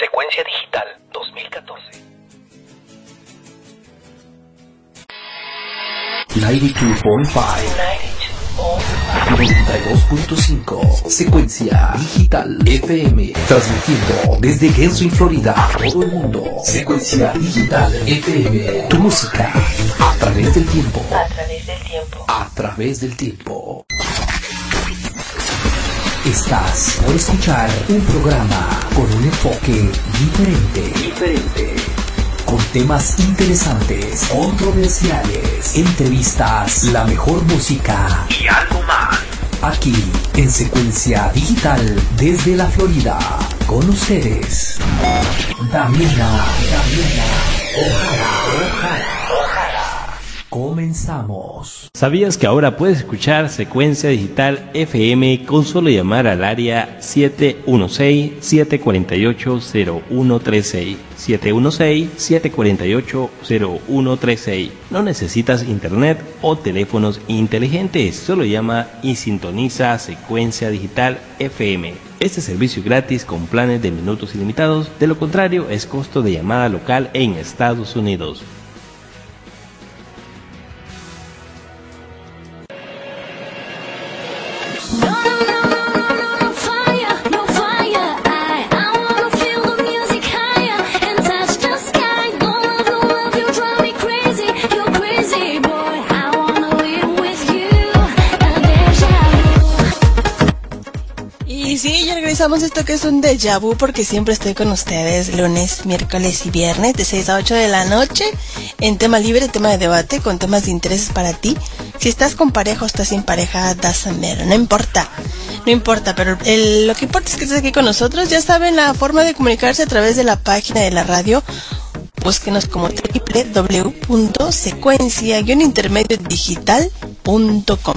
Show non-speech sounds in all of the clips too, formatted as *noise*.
Secuencia Digital 2014. 92.5 92.5 Secuencia Digital FM Transmitiendo desde Genswin, Florida todo el mundo Secuencia Digital FM Tu música a través del tiempo A través del tiempo A través del tiempo Estás por escuchar un programa con un enfoque diferente Diferente con temas interesantes, controversiales, entrevistas, la mejor música Y algo más. aquí en secuencia digital desde la Florida. Con ustedes, Damiana, Damiana, Ojara, Ojara. Comenzamos. ¿Sabías que ahora puedes escuchar Secuencia Digital FM con solo llamar al área 716-748-0136? 716-748-0136. No necesitas internet o teléfonos inteligentes, solo llama y sintoniza Secuencia Digital FM. Este servicio gratis con planes de minutos ilimitados, de lo contrario es costo de llamada local en Estados Unidos. Esto que es un déjà vu porque siempre estoy con ustedes lunes, miércoles y viernes de 6 a 8 de la noche en tema libre, tema de debate con temas de interés para ti. Si estás con pareja o estás sin pareja, doesn't matter, no importa. No importa, pero el- lo que importa es que estés aquí con nosotros. Ya saben la forma de comunicarse a través de la página de la radio. Búsquenos como www.secuencia-intermediodigital.com.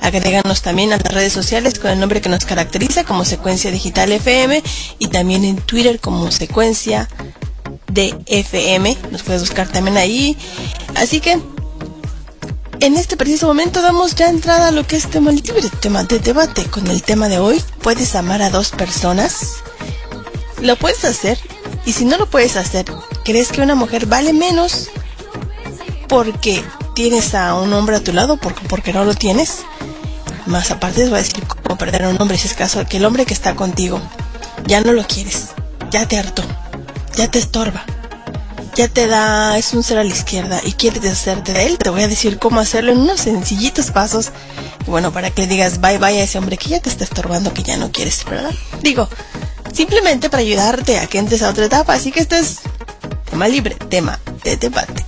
Agréganos también a las redes sociales con el nombre que nos caracteriza como Secuencia Digital FM y también en Twitter como Secuencia de FM. Nos puedes buscar también ahí. Así que en este preciso momento damos ya entrada a lo que es tema libre, tema de debate. Con el tema de hoy, ¿puedes amar a dos personas? ¿Lo puedes hacer? Y si no lo puedes hacer, ¿crees que una mujer vale menos porque tienes a un hombre a tu lado porque, porque no lo tienes? Más aparte les voy a decir cómo perder a un hombre si es caso que el hombre que está contigo ya no lo quieres, ya te hartó, ya te estorba, ya te da, es un cero a la izquierda y quieres deshacerte de él, te voy a decir cómo hacerlo en unos sencillitos pasos. Bueno, para que digas bye bye a ese hombre que ya te está estorbando, que ya no quieres, ¿verdad? Digo, simplemente para ayudarte a que entres a otra etapa. Así que este es tema libre, tema de debate.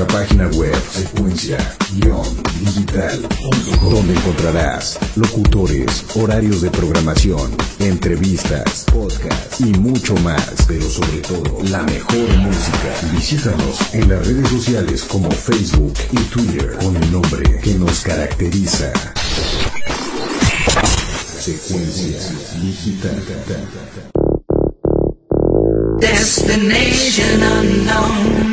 Nuestra página web secuencia-digital, donde encontrarás locutores, horarios de programación, entrevistas, podcasts y mucho más, pero sobre todo la mejor música. Visítanos en las redes sociales como Facebook y Twitter con el nombre que nos caracteriza. Secuencia digital. Destination unknown,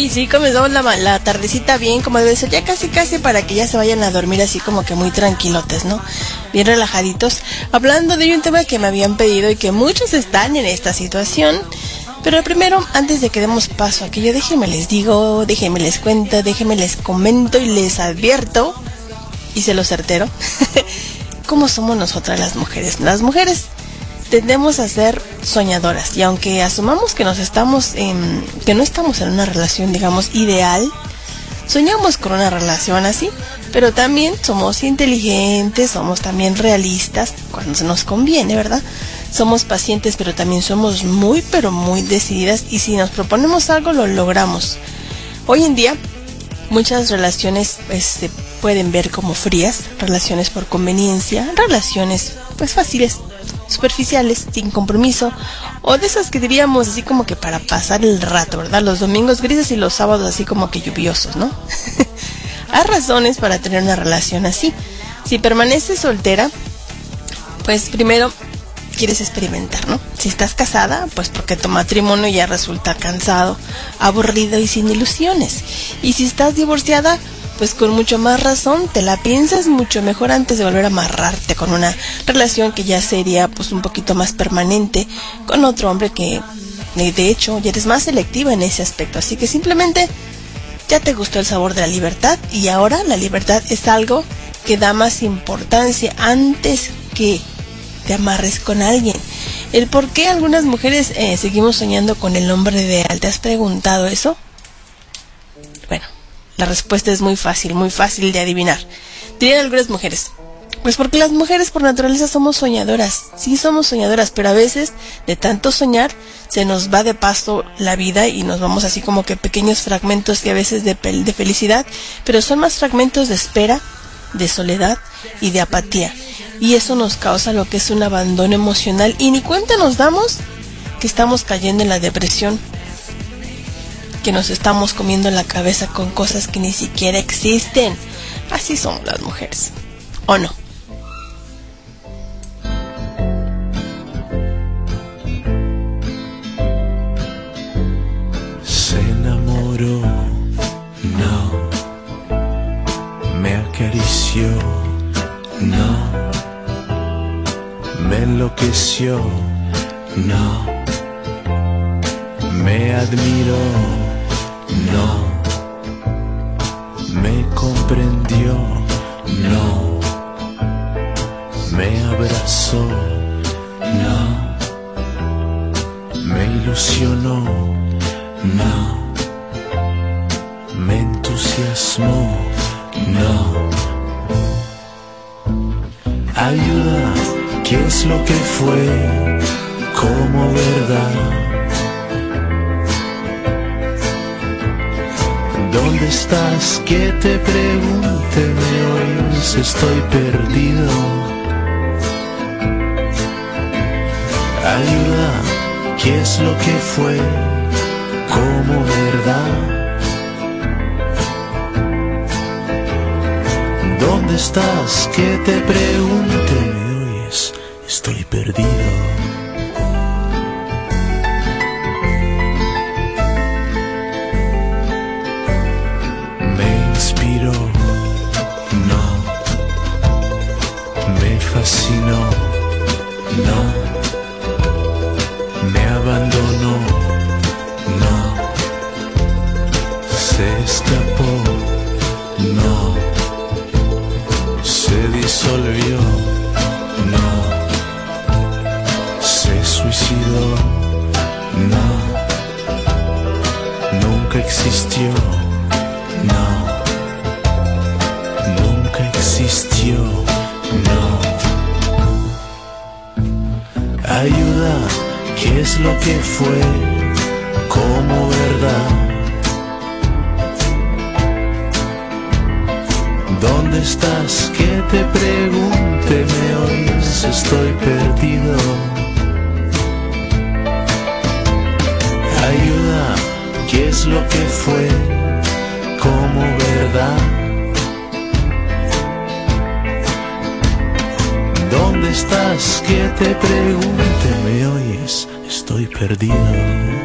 Y sí, comenzamos la, la tardecita bien, como debe ser, ya casi casi para que ya se vayan a dormir así como que muy tranquilotes, ¿no? Bien relajaditos. Hablando de un tema que me habían pedido y que muchos están en esta situación. Pero primero, antes de que demos paso a aquello, déjenme les digo, déjenme les cuento, déjenme les comento y les advierto, y se lo certero, *laughs* cómo somos nosotras las mujeres. Las mujeres tendemos a ser soñadoras. Y aunque asumamos que nos estamos en, que no estamos en una relación digamos ideal soñamos con una relación así pero también somos inteligentes somos también realistas cuando se nos conviene verdad somos pacientes pero también somos muy pero muy decididas y si nos proponemos algo lo logramos. Hoy en día muchas relaciones pues, se pueden ver como frías, relaciones por conveniencia, relaciones pues fáciles, superficiales, sin compromiso, o de esas que diríamos así como que para pasar el rato, ¿verdad? Los domingos grises y los sábados así como que lluviosos, ¿no? *laughs* Hay razones para tener una relación así. Si permaneces soltera, pues primero quieres experimentar, ¿no? Si estás casada, pues porque tu matrimonio ya resulta cansado, aburrido y sin ilusiones. Y si estás divorciada, pues con mucho más razón te la piensas mucho mejor antes de volver a amarrarte con una relación que ya sería pues un poquito más permanente con otro hombre que eh, de hecho ya eres más selectiva en ese aspecto. Así que simplemente ya te gustó el sabor de la libertad y ahora la libertad es algo que da más importancia antes que te amarres con alguien. El por qué algunas mujeres eh, seguimos soñando con el hombre ideal. ¿Te has preguntado eso? La respuesta es muy fácil, muy fácil de adivinar. Dirían algunas mujeres. Pues porque las mujeres por naturaleza somos soñadoras. Sí somos soñadoras, pero a veces de tanto soñar se nos va de paso la vida y nos vamos así como que pequeños fragmentos que a veces de, de felicidad, pero son más fragmentos de espera, de soledad y de apatía. Y eso nos causa lo que es un abandono emocional y ni cuenta nos damos que estamos cayendo en la depresión, que nos estamos comiendo la cabeza con cosas que ni siquiera existen. Así somos las mujeres. ¿O no? Se enamoró, no. Me acarició, no. Me enloqueció, no. Me admiró, no. Me comprendió, no. Me abrazó, no. Me ilusionó, no. Me entusiasmó, no. Ayuda, ¿qué es lo que fue? Como verdad. ¿Dónde estás? Que te pregunte, me oyes, estoy perdido. Ayuda, ¿qué es lo que fue? Como verdad. ¿Dónde estás? Que te pregunte, me oyes, estoy perdido. Me fascinó, no. Me abandonó, no. Se escapó, no. Se disolvió, no. Se suicidó, no. Nunca existió, no. Ayuda, lo que fue como verdad? ¿Dónde estás? Que te pregunte, me oís, estoy perdido. Ayuda, ¿qué es lo que fue como verdad? ¿Dónde estás? Que te pregunte, me oyes, estoy perdido.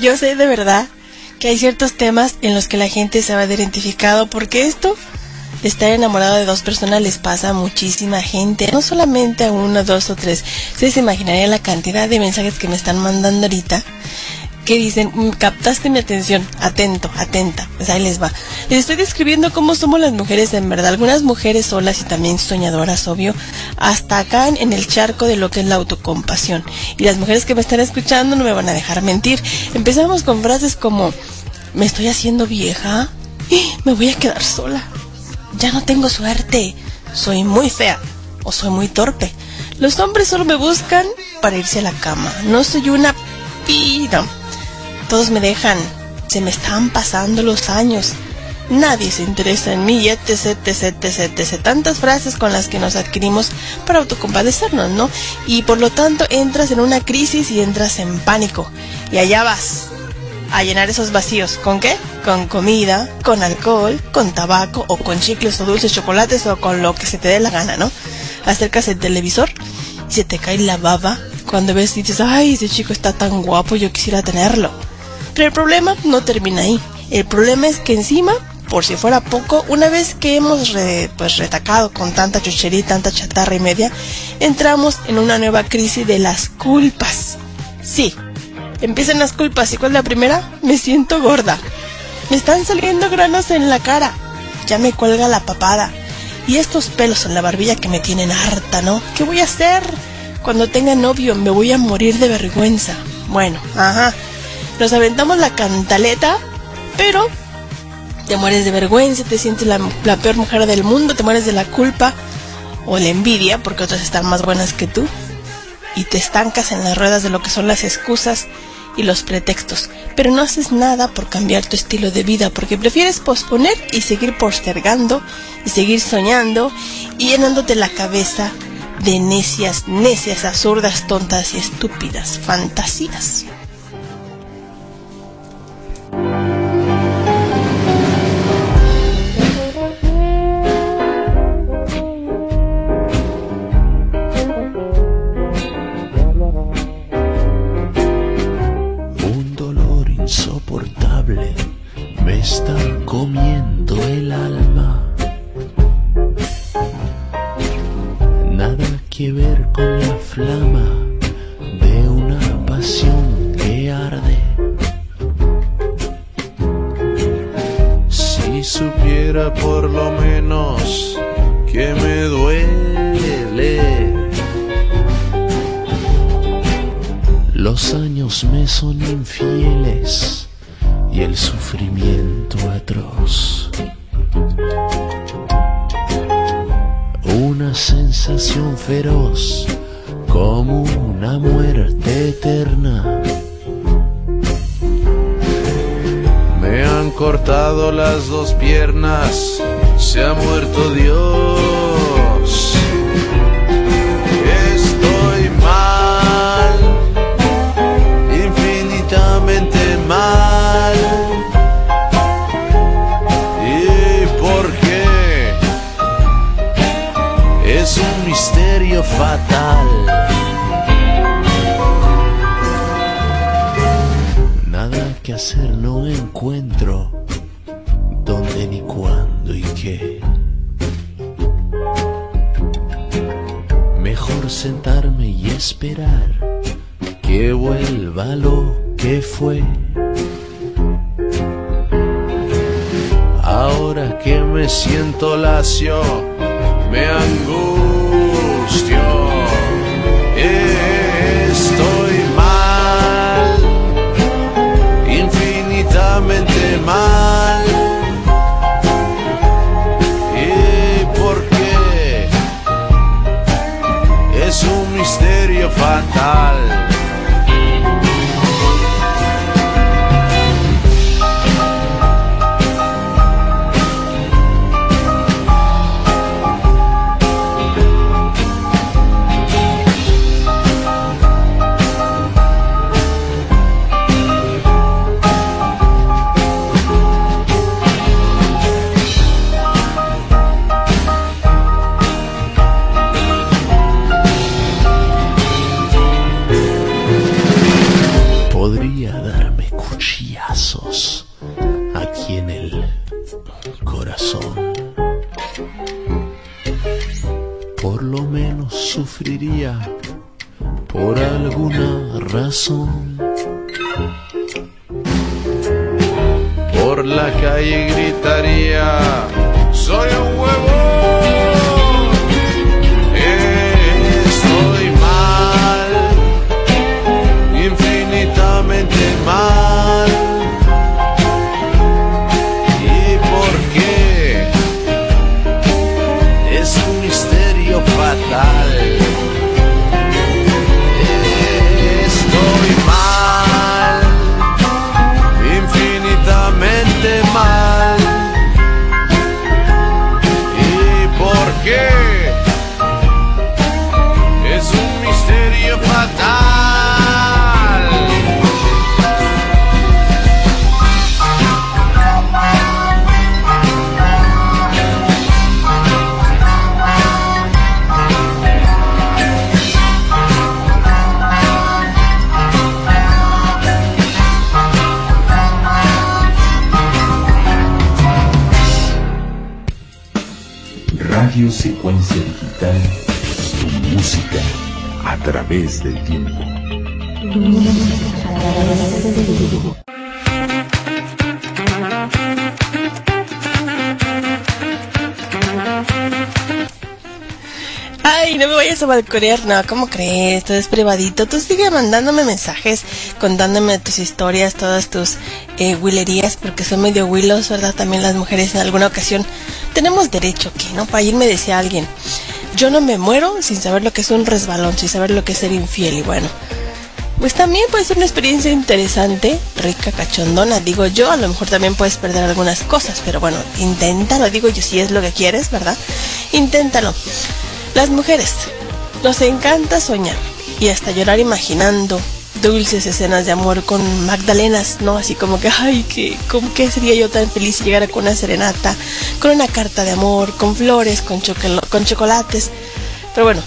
Yo sé, de verdad que hay ciertos temas en los que la gente se va a identificado porque esto de estar enamorado de dos personas les pasa a muchísima gente, no solamente a uno, dos o tres. Ustedes se imaginarían la cantidad de mensajes que me están mandando ahorita que dicen, "Mm, captaste mi atención, atento, atenta, pues ahí les va. Les estoy describiendo cómo somos las mujeres en verdad, algunas mujeres solas y también soñadoras, obvio, hasta acá en, el charco de lo que es la autocompasión. Y las mujeres que me están escuchando no me van a dejar mentir. Empezamos con frases como, me estoy haciendo vieja, me voy a quedar sola, ya no tengo suerte, soy muy fea o soy muy torpe. Los hombres solo me buscan para irse a la cama, no soy una pida. Todos me dejan, se me están pasando los años. Nadie se interesa en mí, etc, etc, etc, etc. Tantas frases con las que nos adquirimos para autocompadecernos, ¿no? Y por lo tanto entras en una crisis y entras en pánico. Y allá vas, a llenar esos vacíos. ¿Con qué? Con comida, con alcohol, con tabaco o con chicles o dulces, chocolates o con lo que se te dé la gana, ¿no? Acercas el televisor y se te cae la baba cuando ves y dices, ay, ese chico está tan guapo, yo quisiera tenerlo. Pero el problema no termina ahí. El problema es que encima, por si fuera poco, una vez que hemos re- pues retacado con tanta chuchería tanta chatarra y media, entramos en una nueva crisis de las culpas. Sí, empiezan las culpas. ¿Y cuál es la primera? Me siento gorda. Me están saliendo granos en la cara. Ya me cuelga la papada. Y estos pelos en la barbilla que me tienen harta, ¿no? ¿Qué voy a hacer? Cuando tenga novio me voy a morir de vergüenza. Bueno, ajá. Nos aventamos la cantaleta, pero te mueres de vergüenza, te sientes la, la peor mujer del mundo, te mueres de la culpa o la envidia porque otras están más buenas que tú y te estancas en las ruedas de lo que son las excusas y los pretextos, pero no haces nada por cambiar tu estilo de vida porque prefieres posponer y seguir postergando y seguir soñando y llenándote la cabeza de necias, necias, absurdas, tontas y estúpidas fantasías. Está comiendo el alma. Nada que ver con la flama de una pasión que arde. Si supiera por lo menos que me duele. Los años me son infieles y el sufrimiento Una sensación feroz como una muerte eterna. Me han cortado las dos piernas, se ha muerto Dios. Fatal. Nada que hacer no encuentro, dónde ni cuándo y qué. Mejor sentarme y esperar que vuelva lo que fue. Ahora que me siento lacio, me Estoy mal, infinitamente mal. ¿Y por qué? Es un misterio fatal. Secuencia Digital, tu música a través del tiempo. Ay, no me vayas a balcorear, no, ¿cómo crees? Todo es privadito. Tú sigue mandándome mensajes, contándome tus historias, todas tus eh, huilerías, porque son medio huilos, ¿verdad? También las mujeres en alguna ocasión tenemos derecho, ¿qué? ¿No? Para ayer me decía alguien, yo no me muero sin saber lo que es un resbalón, sin saber lo que es ser infiel, y bueno. Pues también puede ser una experiencia interesante, rica, cachondona, digo yo, a lo mejor también puedes perder algunas cosas, pero bueno, inténtalo, digo yo, si es lo que quieres, ¿verdad? Inténtalo. Las mujeres, nos encanta soñar y hasta llorar imaginando dulces escenas de amor con magdalenas, ¿no? Así como que, ay, que, ¿cómo que sería yo tan feliz si llegara con una serenata, con una carta de amor, con flores, con, con chocolates? Pero bueno,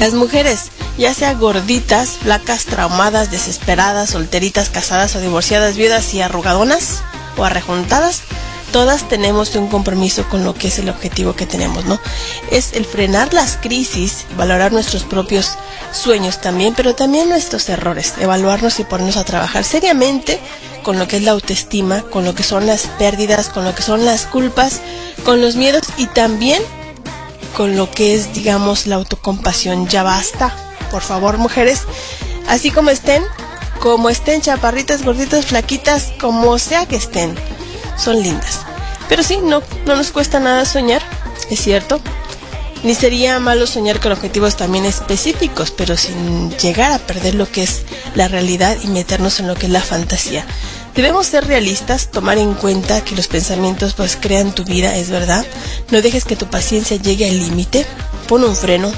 las mujeres, ya sea gorditas, flacas, traumadas, desesperadas, solteritas, casadas o divorciadas, viudas y arrugadonas o arrejuntadas, todas tenemos un compromiso con lo que es el objetivo que tenemos, ¿no? Es el frenar las crisis, valorar nuestros propios sueños también, pero también nuestros errores, evaluarnos y ponernos a trabajar seriamente con lo que es la autoestima, con lo que son las pérdidas, con lo que son las culpas, con los miedos y también con lo que es, digamos, la autocompasión. Ya basta, por favor, mujeres, así como estén, como estén chaparritas, gorditas, flaquitas, como sea que estén, son lindas. Pero sí, no, no nos cuesta nada soñar, es cierto. Ni sería malo soñar con objetivos también específicos, pero sin llegar a perder lo que es la realidad y meternos en lo que es la fantasía. Debemos ser realistas, tomar en cuenta que los pensamientos pues crean tu vida, es verdad. No dejes que tu paciencia llegue al límite. Pon un freno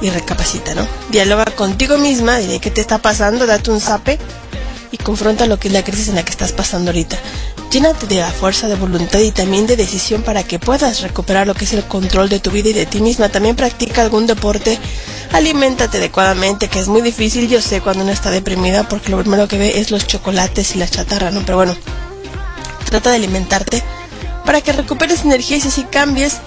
y recapacita, ¿no? Dialoga contigo misma, diré qué te está pasando, date un zape y confronta lo que es la crisis en la que estás pasando ahorita. Llénate de la fuerza de voluntad y también de decisión para que puedas recuperar lo que es el control de tu vida y de ti misma. También practica algún deporte, aliméntate adecuadamente, que es muy difícil, yo sé cuando uno está deprimida porque lo primero que ve es los chocolates y la chatarra, ¿no? Pero bueno, trata de alimentarte para que recuperes energías y así cambies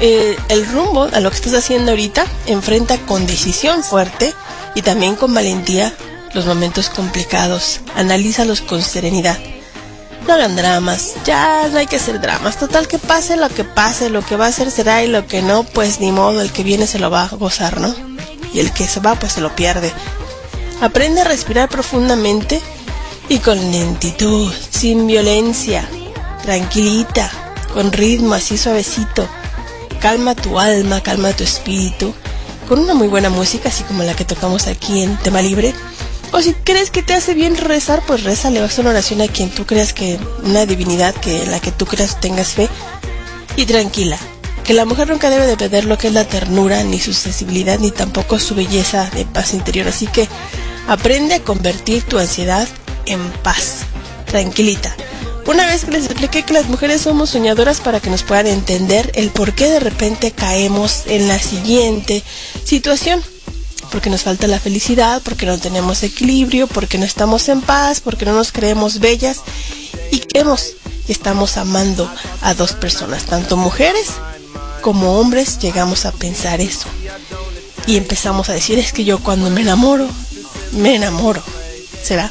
eh, el rumbo a lo que estás haciendo ahorita. Enfrenta con decisión fuerte y también con valentía los momentos complicados. Analízalos con serenidad. No hagan dramas, ya no hay que hacer dramas. Total que pase lo que pase, lo que va a ser será y lo que no, pues ni modo, el que viene se lo va a gozar, ¿no? Y el que se va, pues se lo pierde. Aprende a respirar profundamente y con lentitud, sin violencia, tranquilita, con ritmo así suavecito. Calma tu alma, calma tu espíritu, con una muy buena música, así como la que tocamos aquí en Tema Libre o si crees que te hace bien rezar, pues reza, le vas una oración a quien tú creas que, una divinidad que la que tú creas tengas fe. Y tranquila, que la mujer nunca debe de perder lo que es la ternura, ni su sensibilidad, ni tampoco su belleza de paz interior. Así que aprende a convertir tu ansiedad en paz. Tranquilita. Una vez que les expliqué que las mujeres somos soñadoras para que nos puedan entender el por qué de repente caemos en la siguiente situación porque nos falta la felicidad, porque no tenemos equilibrio, porque no estamos en paz, porque no nos creemos bellas y creemos que estamos amando a dos personas, tanto mujeres como hombres llegamos a pensar eso. Y empezamos a decir, es que yo cuando me enamoro, me enamoro. ¿Será?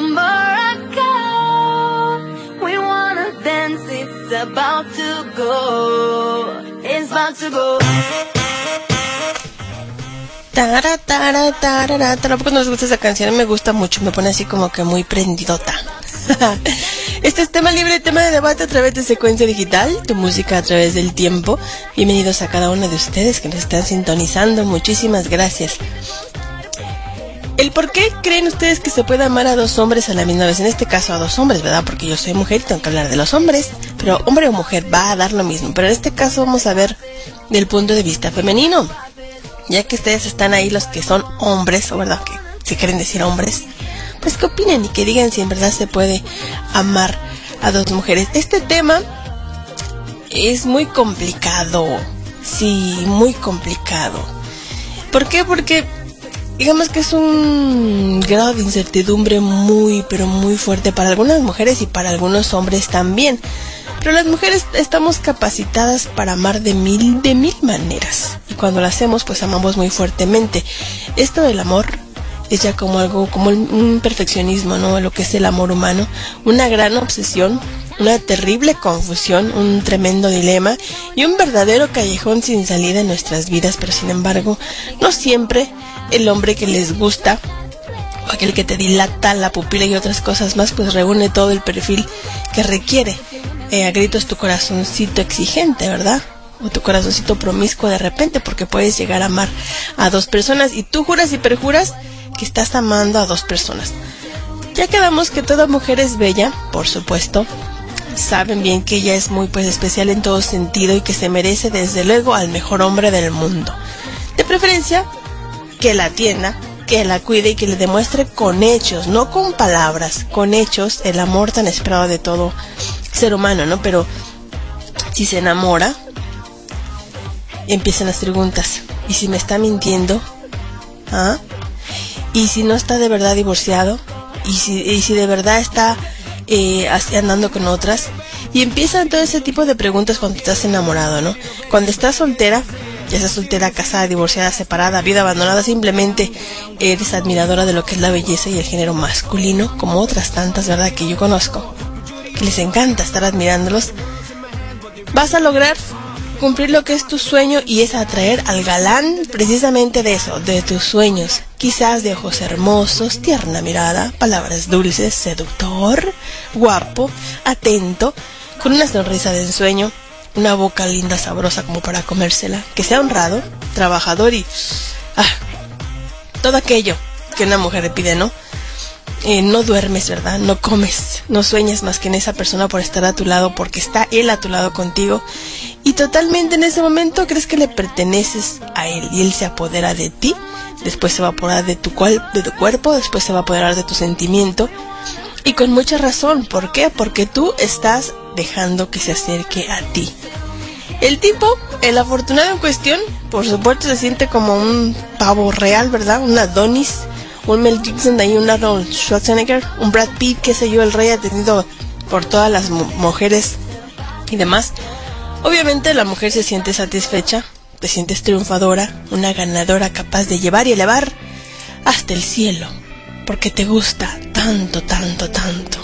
Morocco, we wanna dance, it's about to go. It's about to go. Tara, tara, tarara. Tampoco nos gusta esa canción, me gusta mucho, me pone así como que muy prendidota. *laughs* Este es tema libre, tema de debate a través de secuencia digital, tu música a través del tiempo. Bienvenidos a cada uno de ustedes que nos están sintonizando, muchísimas gracias. ¿El por qué creen ustedes que se puede amar a dos hombres a la misma vez? En este caso a dos hombres, ¿verdad? Porque yo soy mujer y tengo que hablar de los hombres. Pero hombre o mujer va a dar lo mismo. Pero en este caso vamos a ver del punto de vista femenino. Ya que ustedes están ahí los que son hombres, o verdad que si quieren decir hombres, pues que opinen y que digan si en verdad se puede amar a dos mujeres. Este tema es muy complicado. Sí, muy complicado. ¿Por qué? Porque digamos que es un grado de incertidumbre muy, pero muy fuerte para algunas mujeres y para algunos hombres también. Pero las mujeres estamos capacitadas para amar de mil, de mil maneras. Y cuando lo hacemos, pues amamos muy fuertemente. Esto del amor es ya como algo, como un perfeccionismo, ¿no? Lo que es el amor humano. Una gran obsesión, una terrible confusión, un tremendo dilema y un verdadero callejón sin salida en nuestras vidas. Pero sin embargo, no siempre el hombre que les gusta o aquel que te dilata la pupila y otras cosas más, pues reúne todo el perfil que requiere. Eh, a gritos tu corazoncito exigente, ¿verdad? O tu corazoncito promiscuo de repente, porque puedes llegar a amar a dos personas y tú juras y perjuras que estás amando a dos personas. Ya quedamos que toda mujer es bella, por supuesto. Saben bien que ella es muy pues especial en todo sentido y que se merece desde luego al mejor hombre del mundo. De preferencia, que la atienda, que la cuide y que le demuestre con hechos, no con palabras, con hechos el amor tan esperado de todo ser humano, ¿no? Pero si se enamora, empiezan las preguntas. ¿Y si me está mintiendo? ¿Ah? ¿Y si no está de verdad divorciado? ¿Y si, de verdad está eh, andando con otras? Y empiezan todo ese tipo de preguntas cuando estás enamorado, ¿no? Cuando estás soltera, ya sea soltera, casada, divorciada, separada, vida abandonada, simplemente eres admiradora de lo que es la belleza y el género masculino, como otras tantas, ¿verdad? Que yo conozco, que les encanta estar admirándolos. Vas a lograr cumplir lo que es tu sueño y es atraer al galán precisamente de eso, de tus sueños. Quizás de ojos hermosos, tierna mirada, palabras dulces, seductor, guapo, atento, con una sonrisa de ensueño, una boca linda, sabrosa como para comérsela, que sea honrado, trabajador y... Ah, todo aquello que una mujer le pide, ¿no? Eh, no duermes, ¿verdad? No comes, no sueñas más que en esa persona por estar a tu lado, porque está él a tu lado contigo. Y totalmente en ese momento crees que le perteneces a él y él se apodera de ti, después se va a apoderar de tu, cual, de tu cuerpo, después se va a apoderar de tu sentimiento. Y con mucha razón, ¿por qué? Porque tú estás dejando que se acerque a ti. El tipo, el afortunado en cuestión, por supuesto se siente como un pavo real, ¿verdad? Un Adonis, un Mel Gibson, ahí un Arnold Schwarzenegger, un Brad Pitt, qué sé yo, el rey atendido por todas las mu mujeres y demás. Obviamente la mujer se siente satisfecha, te sientes triunfadora, una ganadora capaz de llevar y elevar hasta el cielo, porque te gusta tanto, tanto, tanto.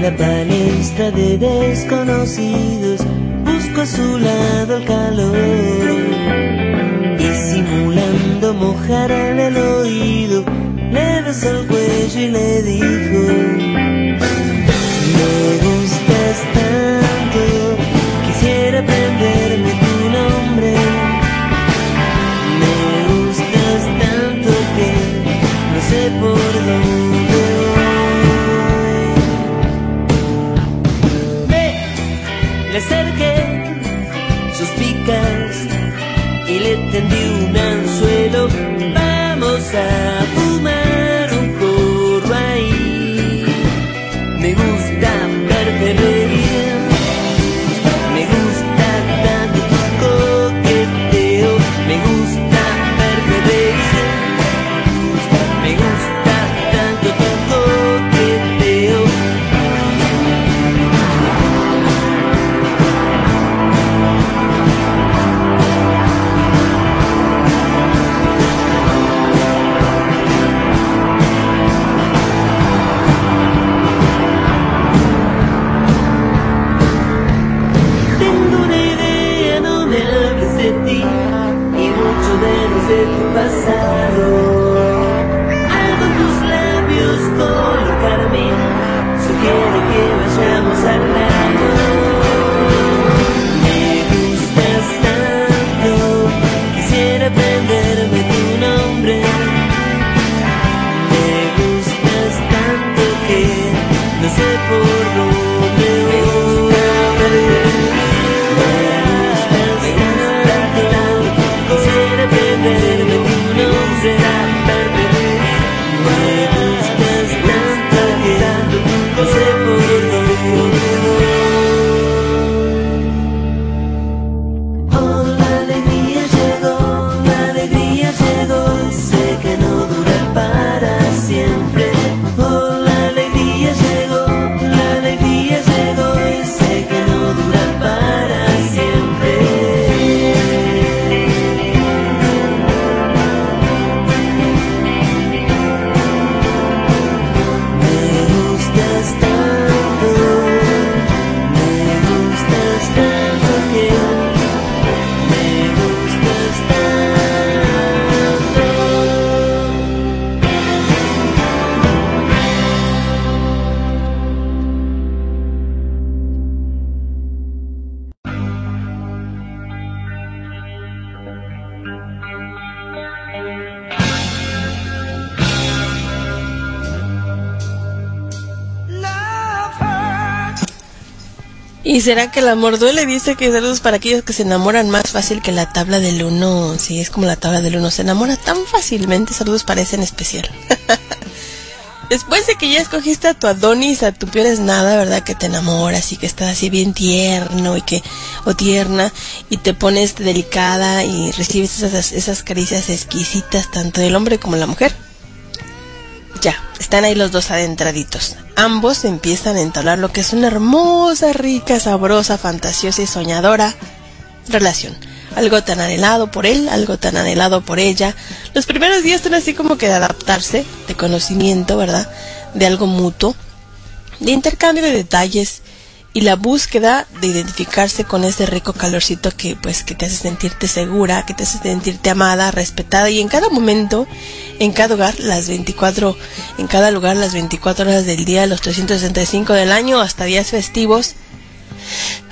La palestra de desconocidos. Busco a su lado el calor y simulando mojarle el oído. Le besó el cuello y le dijo me gustas tanto Le acerqué suspicaz y le tendí un anzuelo. Vamos a ¿Y será que el amor duele? Dice que saludos para aquellos que se enamoran más fácil que la tabla del uno. Sí, es como la tabla del uno. Se enamora tan fácilmente. Saludos para ese en especial. *laughs* Después de que ya escogiste a tu Adonis, a tu peor es nada, ¿verdad? Que te enamoras y que estás así bien tierno y que, o tierna, y te pones delicada y recibes esas, esas caricias exquisitas tanto del hombre como de la mujer. Ya, están ahí los dos adentraditos. Ambos empiezan a entablar lo que es una hermosa, rica, sabrosa, fantasiosa y soñadora relación. Algo tan anhelado por él, algo tan anhelado por ella. Los primeros días son así como que de adaptarse, de conocimiento, ¿verdad? De algo mutuo, de intercambio de detalles y la búsqueda de identificarse con ese rico calorcito que pues que te hace sentirte segura, que te hace sentirte amada, respetada y en cada momento, en cada hogar, las 24, en cada lugar las 24 horas del día, los 365 del año, hasta días festivos.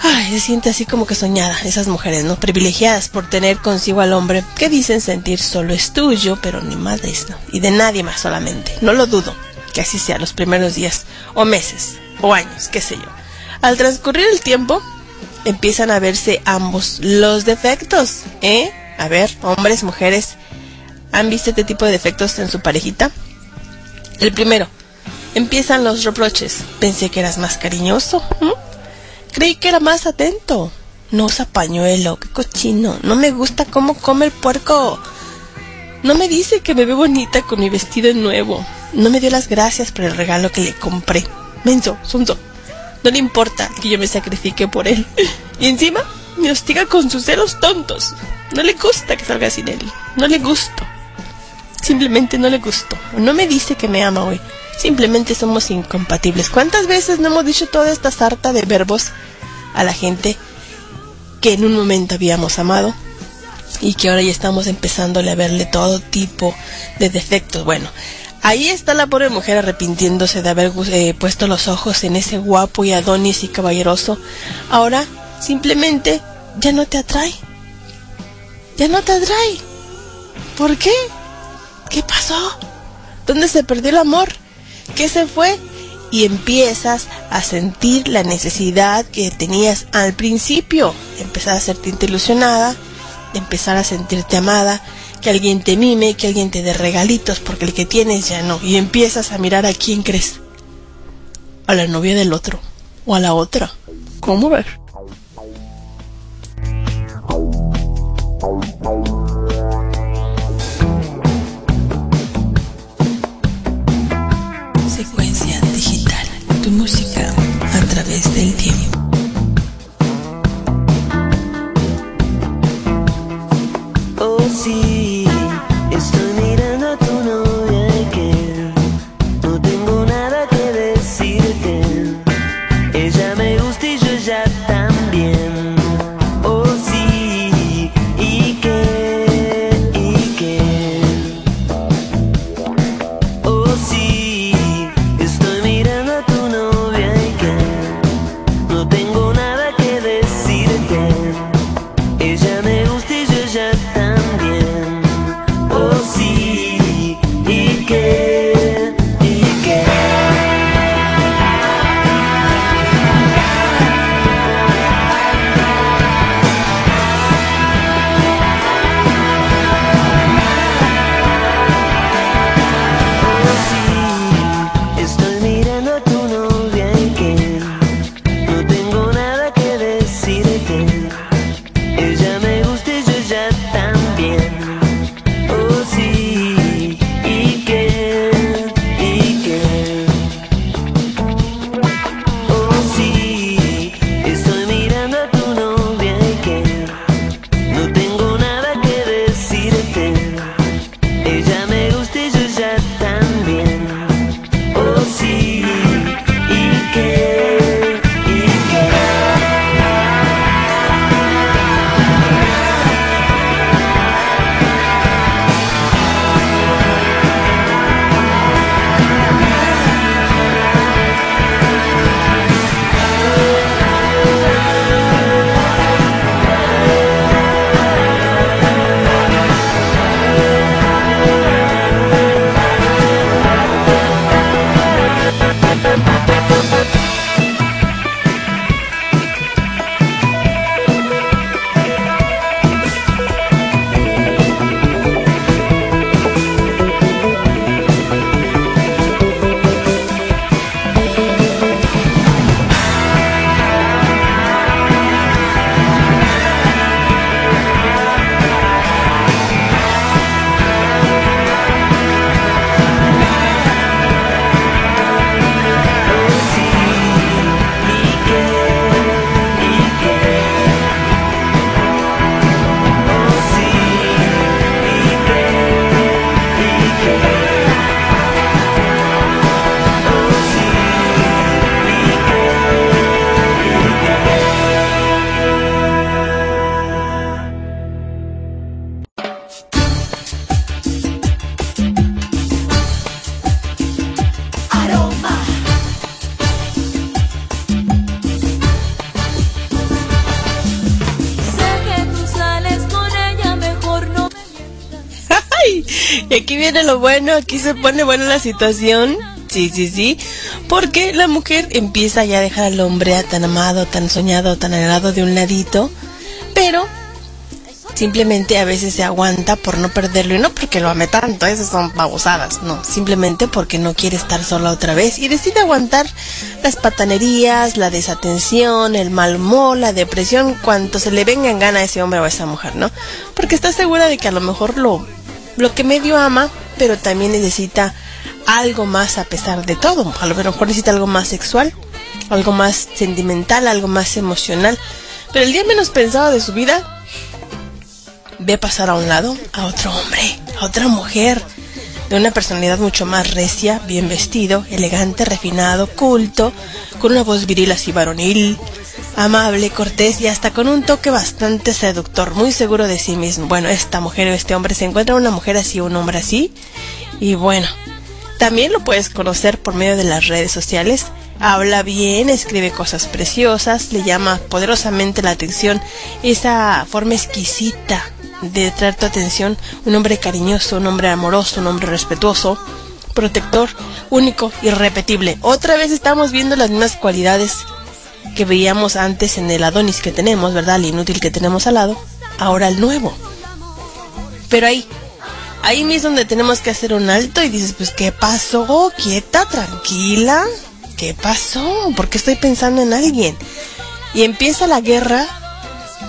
Ay, se siente así como que soñada, esas mujeres, ¿no? Privilegiadas por tener consigo al hombre que dicen sentir solo es tuyo, pero ni madres, ¿no? Y de nadie más solamente. No lo dudo, que así sea los primeros días, o meses, o años, qué sé yo. Al transcurrir el tiempo, empiezan a verse ambos los defectos, ¿eh? A ver, hombres, mujeres, ¿han visto este tipo de defectos en su parejita? El primero, empiezan los reproches. Pensé que eras más cariñoso. Creí que era más atento. No usa pañuelo, qué cochino. No me gusta cómo come el puerco. No me dice que me ve bonita con mi vestido nuevo. No me dio las gracias por el regalo que le compré. Menso, sonso. No le importa que yo me sacrifique por él. Y encima me hostiga con sus celos tontos. No le gusta que salga sin él. No le gusto. Simplemente no le gusto. No me dice que me ama hoy. Simplemente somos incompatibles. ¿Cuántas veces no hemos dicho toda esta sarta de verbos a la gente que en un momento habíamos amado y que ahora ya estamos empezándole a verle todo tipo de defectos? Bueno, ahí está la pobre mujer arrepintiéndose de haber eh, puesto los ojos en ese guapo y adonis y caballeroso. Ahora simplemente ya no te atrae. Ya no te atrae. ¿Por qué? ¿Qué pasó? ¿Dónde se perdió el amor? ¿Qué se fue? Y empiezas a sentir la necesidad que tenías al principio. Empezar a sentirte ilusionada, empezar a sentirte amada, que alguien te mime, que alguien te dé regalitos, porque el que tienes ya no. Y empiezas a mirar a quién crees. A la novia del otro. O a la otra. ¿Cómo ver? Secuencia digital. Tu música a través del lo bueno, aquí se pone buena la situación. Sí, sí, sí. Porque la mujer empieza ya a dejar al hombre tan amado, tan soñado, tan anhelado de un ladito. Pero simplemente a veces se aguanta por no perderlo y no porque lo ame tanto, esas son babosadas, no, simplemente porque no quiere estar sola otra vez y decide aguantar las patanerías, la desatención, el mal humor, la depresión, cuanto se le venga en gana a ese hombre o a esa mujer, ¿no? Porque está segura de que a lo mejor lo, lo que medio ama, pero también necesita algo más a pesar de todo, a lo mejor necesita algo más sexual, algo más sentimental, algo más emocional, pero el día menos pensado de su vida ve pasar a un lado a otro hombre, a otra mujer, de una personalidad mucho más recia, bien vestido, elegante, refinado, culto, con una voz viril así varonil, amable, cortés y hasta con un toque bastante seductor, muy seguro de sí mismo. Bueno, esta mujer o este hombre se encuentra una mujer así, un hombre así, y bueno, también lo puedes conocer por medio de las redes sociales. Habla bien, escribe cosas preciosas, le llama poderosamente la atención esa forma exquisita de traer tu atención, un hombre cariñoso, un hombre amoroso, un hombre respetuoso, protector, único, irrepetible. Otra vez estamos viendo las mismas cualidades que veíamos antes en el Adonis que tenemos, ¿verdad? El inútil que tenemos al lado, ahora el nuevo. Pero ahí, ahí mismo donde tenemos que hacer un alto y dices, pues, ¿qué pasó? Quieta, tranquila. ¿Qué pasó? ¿Por qué estoy pensando en alguien? Y empieza la guerra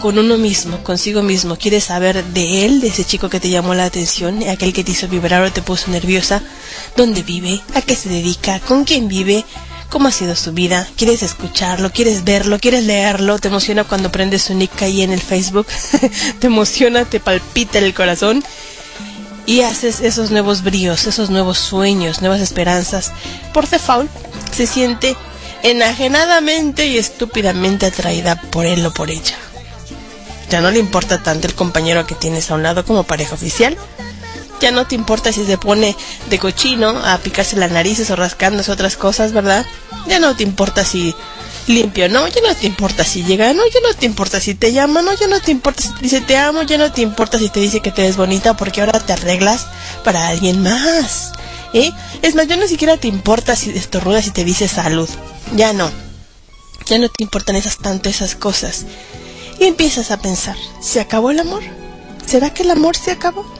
con uno mismo, consigo mismo. Quieres saber de él, de ese chico que te llamó la atención, aquel que te hizo vibrar o te puso nerviosa, dónde vive, a qué se dedica, con quién vive, cómo ha sido su vida. Quieres escucharlo, quieres verlo, quieres leerlo, te emociona cuando prendes su nick ahí en el Facebook, *laughs* te emociona, te palpita el corazón y haces esos nuevos bríos, esos nuevos sueños, nuevas esperanzas. Por default, se siente enajenadamente y estúpidamente atraída por él o por ella. Ya no le importa tanto el compañero que tienes a un lado como pareja oficial. Ya no te importa si se pone de cochino a picarse las narices o rascándose otras cosas, ¿verdad? Ya no te importa si limpio, no, ya no te importa si llega, no, ya no te importa si te llama, no, ya no te importa si te dice te amo, ya no te importa si te dice que te ves bonita porque ahora te arreglas para alguien más. ¿Eh? Es más, ya no siquiera te importa si estornudas y te dice salud. Ya no. Ya no te importan esas tanto esas cosas. Y empiezas a pensar, ¿se acabó el amor? ¿Será que el amor se acabó?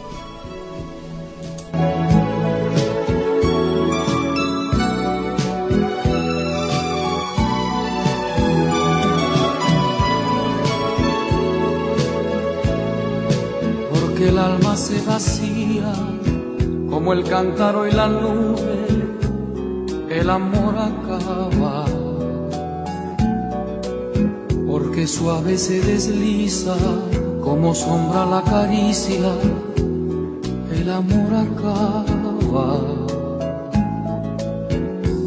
Porque el alma se vacía como el cántaro y la nube, el amor acaba. Porque suave se desliza como sombra la caricia, el amor acaba.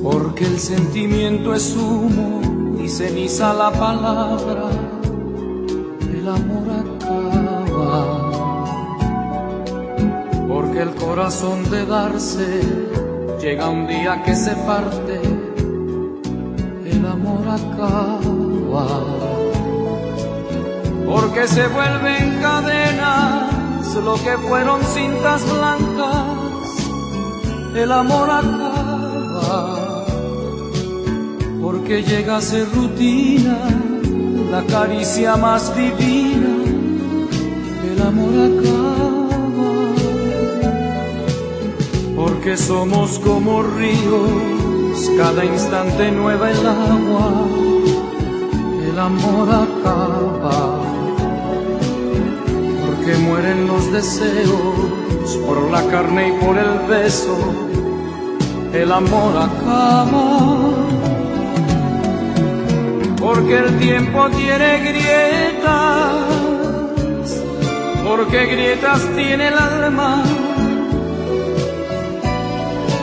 Porque el sentimiento es humo y ceniza la palabra, el amor acaba. Porque el corazón de darse llega un día que se parte, el amor acaba porque se vuelven lo que fueron cintas blancas, el amor acaba, porque llega a ser rutina la caricia más divina, el amor acaba, porque somos como ríos, cada instante nueva el agua, el amor acaba que mueren los deseos por la carne y por el beso, el amor acaba. Porque el tiempo tiene grietas, porque grietas tiene el alma,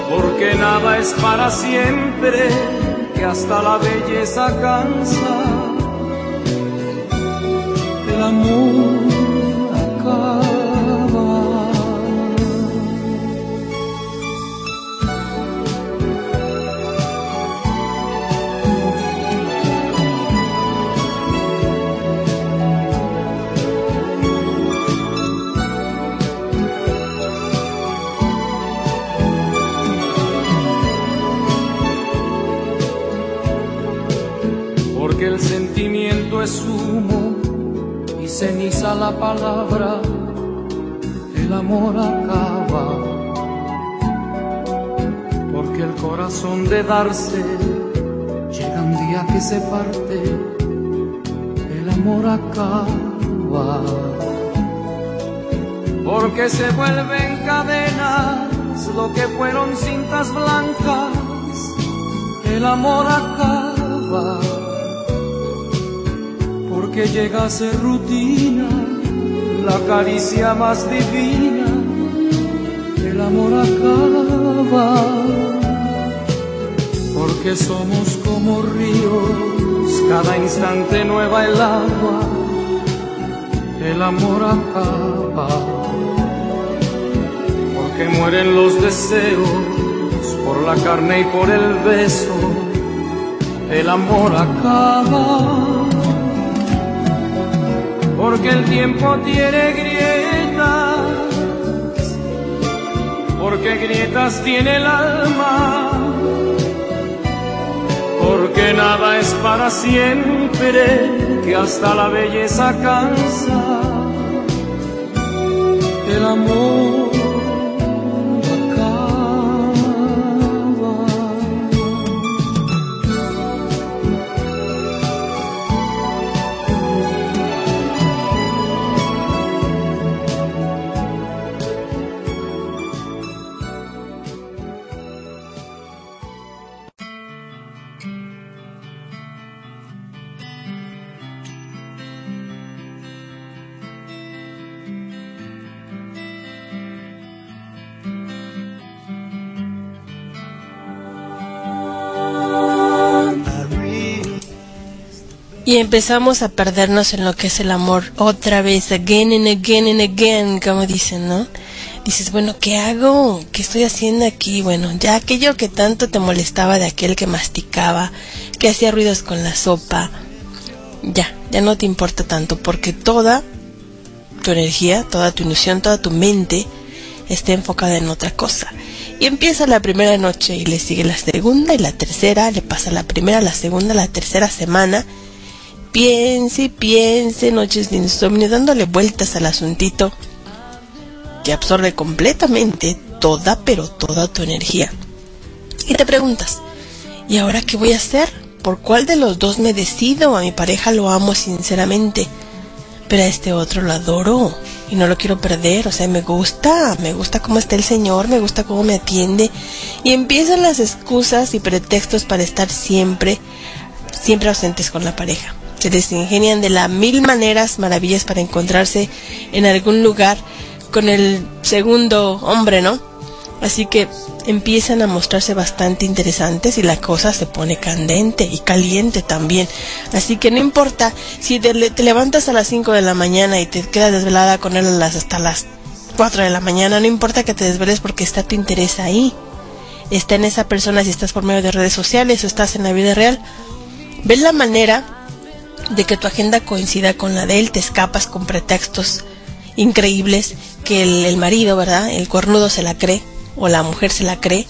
porque nada es para siempre, que hasta la belleza cansa. El amor palabra, el amor acaba. Porque el corazón de darse llega un día que se parte, el amor acaba. Porque se vuelven cadenas lo que fueron cintas blancas, el amor acaba porque llega a ser rutina, la caricia más divina, el amor acaba, porque somos como ríos, cada instante nueva el agua, el amor acaba, porque mueren los deseos por la carne y por el beso, el amor acaba porque el tiempo tiene grietas, porque grietas tiene el alma, porque nada es para siempre, que hasta la belleza cansa, el amor. Y empezamos a perdernos en lo que es el amor otra vez, again and again and again, como dicen, ¿no? Dices, bueno, ¿qué hago? ¿Qué estoy haciendo aquí? Bueno, ya aquello que tanto te molestaba de aquel que masticaba, que hacía ruidos con la sopa, ya, ya no te importa tanto, porque toda tu energía, toda tu ilusión, toda tu mente está enfocada en otra cosa. Y empieza la primera noche y le sigue la segunda y la tercera, le pasa la primera, la segunda, la tercera semana piense piense noches de insomnio dándole vueltas al asuntito que absorbe completamente toda pero toda tu energía. Y te preguntas, ¿y ahora qué voy a hacer? ¿Por cuál de los dos me decido? A mi pareja lo amo sinceramente, pero a este otro lo adoro y no lo quiero perder, o sea, me gusta, me gusta cómo está el Señor, me gusta cómo me atiende y empiezan las excusas y pretextos para estar siempre, siempre ausentes con la pareja se desingenian de la mil maneras maravillas para encontrarse en algún lugar con el segundo hombre, ¿no? Así que empiezan a mostrarse bastante interesantes y la cosa se pone candente y caliente también. Así que no importa si te, levantas a las 5 de la mañana y te quedas desvelada con él hasta las 4 de la mañana, no importa que te desveles porque está tu interés ahí. Está en esa persona si estás por medio de redes sociales o estás en la vida real. Ves la manera de que tu agenda coincida con la de él, te escapas con pretextos increíbles que el, marido, ¿verdad? El cornudo se la cree o la mujer se la cree.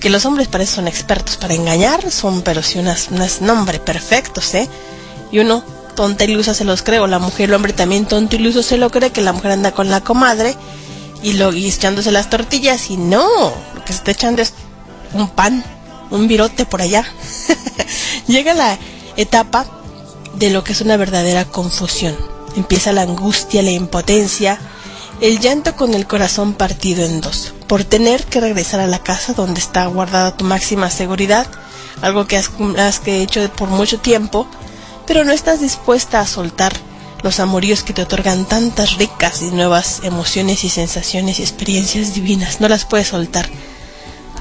Que los hombres para eso son expertos para engañar, son pero si unas, unas nombres perfectos, ¿eh? Y uno tonta ilusa se los cree, o la mujer, el hombre también tonto iluso se lo cree, que la mujer anda con la comadre y lo y echándose las tortillas y no, lo que se está echando es un pan, un virote por allá. *laughs* Llega la etapa de lo que es una verdadera confusión. Empieza la angustia, la impotencia, el llanto con el corazón partido en dos, por tener que regresar a la casa donde está guardada tu máxima seguridad, algo que has, has hecho por mucho tiempo, pero no estás dispuesta a soltar los amoríos que te otorgan tantas ricas y nuevas emociones y sensaciones y experiencias divinas, no las puedes soltar.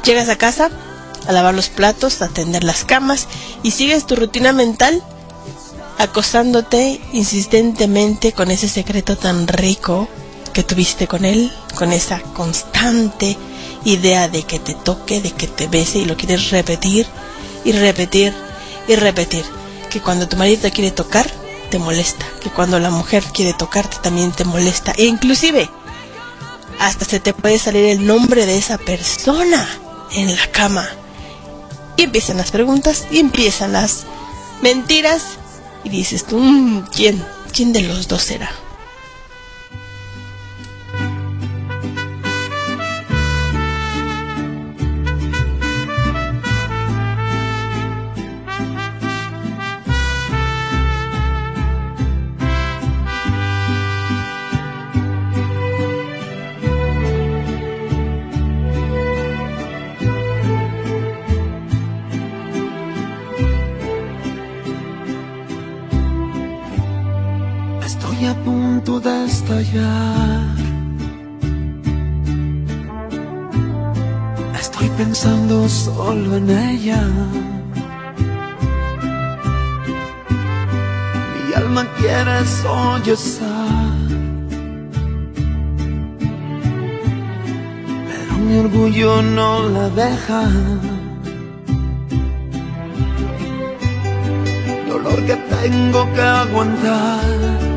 Llegas a casa a lavar los platos, a atender las camas y sigues tu rutina mental acosándote insistentemente con ese secreto tan rico que tuviste con él, con esa constante idea de que te toque, de que te bese y lo quieres repetir y repetir y repetir. Que cuando tu marido te quiere tocar, te molesta. Que cuando la mujer quiere tocarte también te molesta. E inclusive, hasta se te puede salir el nombre de esa persona en la cama. Y empiezan las preguntas y empiezan las mentiras y dices tú, "Mm, ¿quién? ¿Quién de los dos será? Estoy pensando solo en ella. Mi alma quiere sollozar. Pero mi orgullo no la deja. Dolor que tengo que aguantar.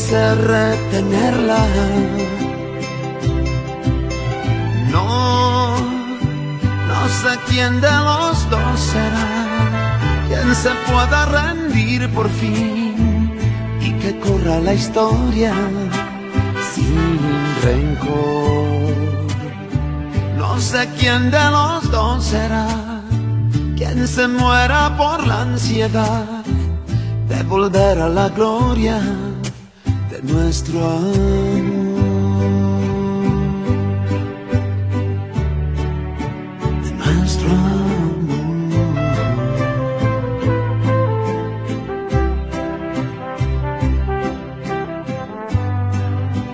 Quise retenerla. No, no sé quién de los dos será. Quien se pueda rendir por fin y que corra la historia sin rencor. No sé quién de los dos será quien se muera por la ansiedad de volver a la gloria nuestro amor. Nuestro amor.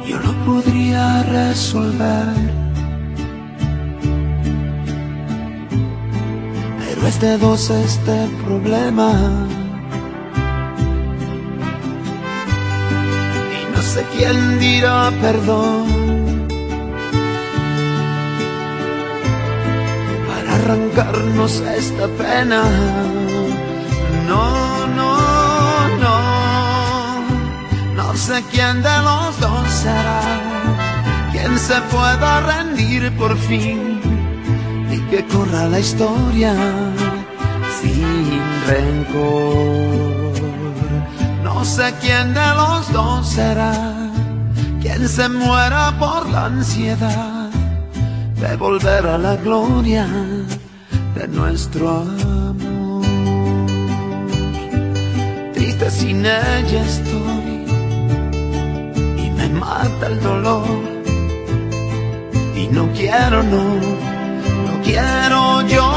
Yo lo podría resolver. Pero es de dos este problema. Sé quién dirá perdón. Para arrancarnos esta pena. No, no, no. No sé quién de los dos será. Quien se pueda rendir por fin y que corra la historia sin rencor. Sé quién de los dos será quien se muera por la ansiedad de volver a la gloria de nuestro amor. Triste sin ella estoy y me mata el dolor y no quiero, no no quiero llorar.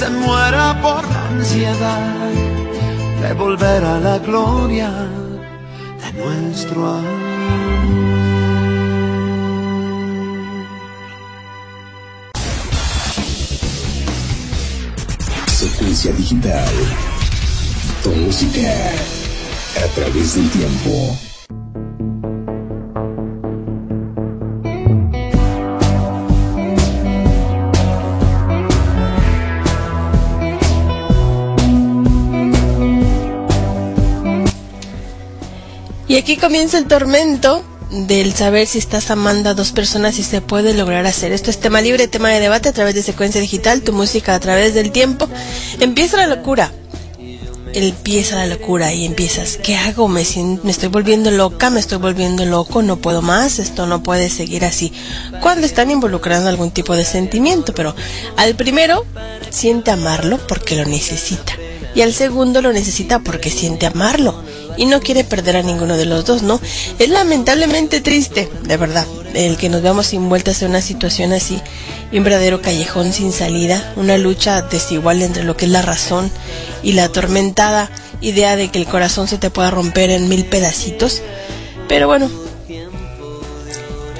Se muera por la ansiedad de volver a la gloria de nuestro amor. Secuencia digital. Tu música a través del tiempo. Y aquí comienza el tormento del saber si estás amando a dos personas y se puede lograr hacer. Esto es tema libre, tema de debate a través de secuencia digital, tu música a través del tiempo. Empieza la locura. Empieza la locura y empiezas, ¿qué hago? Me, me estoy volviendo loca, me estoy volviendo loco, no puedo más, esto no puede seguir así. Cuando están involucrando algún tipo de sentimiento, pero al primero siente amarlo porque lo necesita y al segundo lo necesita porque siente amarlo y no quiere perder a ninguno de los dos, ¿no? Es lamentablemente triste, de verdad, el que nos veamos envueltas en una situación así, un verdadero callejón sin salida, una lucha desigual entre lo que es la razón y la atormentada idea de que el corazón se te pueda romper en mil pedacitos. Pero bueno,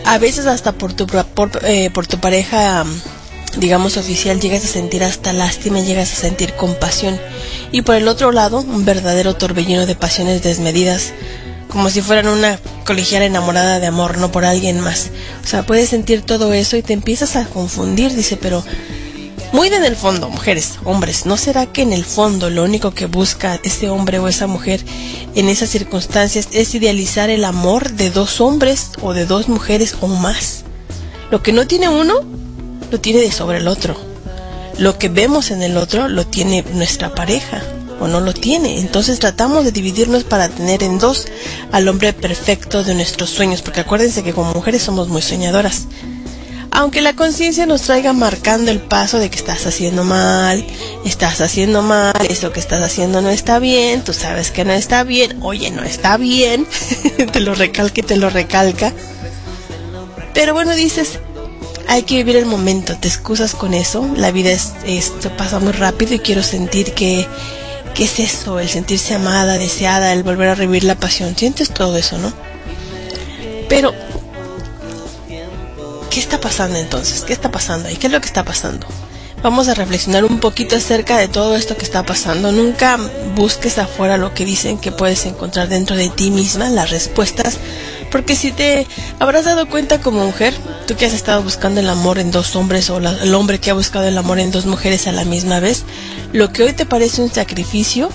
a veces hasta por tu, por, eh, por tu pareja digamos oficial llegas a sentir hasta lástima, llegas a sentir compasión y por el otro lado un verdadero torbellino de pasiones desmedidas como si fueran una colegial enamorada de amor, no por alguien más. O sea, puedes sentir todo eso y te empiezas a confundir, dice, pero muy en el fondo, mujeres, hombres, ¿no será que en el fondo lo único que busca ese hombre o esa mujer en esas circunstancias es idealizar el amor de dos hombres o de dos mujeres o más? Lo que no tiene uno, lo tiene de sobre el otro. Lo que vemos en el otro, lo tiene nuestra pareja o no lo tiene. Entonces tratamos de dividirnos para tener en dos al hombre perfecto de nuestros sueños, porque acuérdense que como mujeres somos muy soñadoras. Aunque la conciencia nos traiga marcando el paso de que estás haciendo mal, estás haciendo mal, eso que estás haciendo no está bien, tú sabes que no está bien, oye, no está bien, *laughs* te lo recalca y te lo recalca. Pero bueno, dices, hay que vivir el momento, te excusas con eso, la vida es, esto pasa muy rápido y quiero sentir que ¿Qué es eso? El sentirse amada, deseada, el volver a revivir la pasión. Sientes todo eso, ¿no? Pero, ¿qué está pasando entonces? ¿Qué está pasando ahí? ¿Qué es lo que está pasando? Vamos a reflexionar un poquito acerca de todo esto que está pasando. Nunca busques afuera lo que dicen que puedes encontrar dentro de ti misma, las respuestas. Porque si te habrás dado cuenta como mujer, tú que has estado buscando el amor en dos hombres o el hombre que ha buscado el amor en dos mujeres a la misma vez, lo que hoy te parece un sacrificio,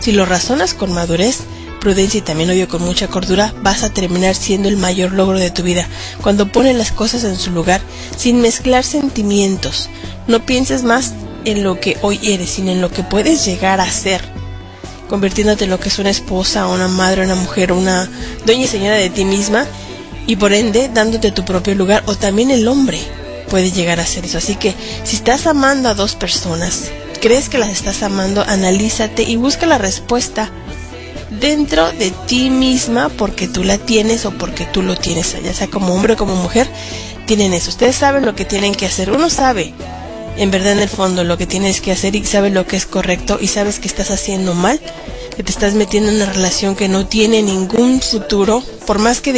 si lo razonas con madurez, prudencia y también obvio con mucha cordura, vas a terminar siendo el mayor logro de tu vida. Cuando pones las cosas en su lugar, sin mezclar sentimientos, no pienses más en lo que hoy eres, sino en lo que puedes llegar a ser, convirtiéndote en lo que es una esposa, una madre, una mujer, una dueña y señora de ti misma, y por ende dándote tu propio lugar, o también el hombre puede llegar a ser eso. Así que si estás amando a dos personas, crees que las estás amando, analízate y busca la respuesta dentro de ti misma porque tú la tienes o porque tú lo tienes, ya sea como hombre o como mujer, tienen eso. Ustedes saben lo que tienen que hacer. Uno sabe en verdad en el fondo lo que tienes que hacer y sabes lo que es correcto y sabes que estás haciendo mal, que te estás metiendo en una relación que no tiene ningún futuro, por más que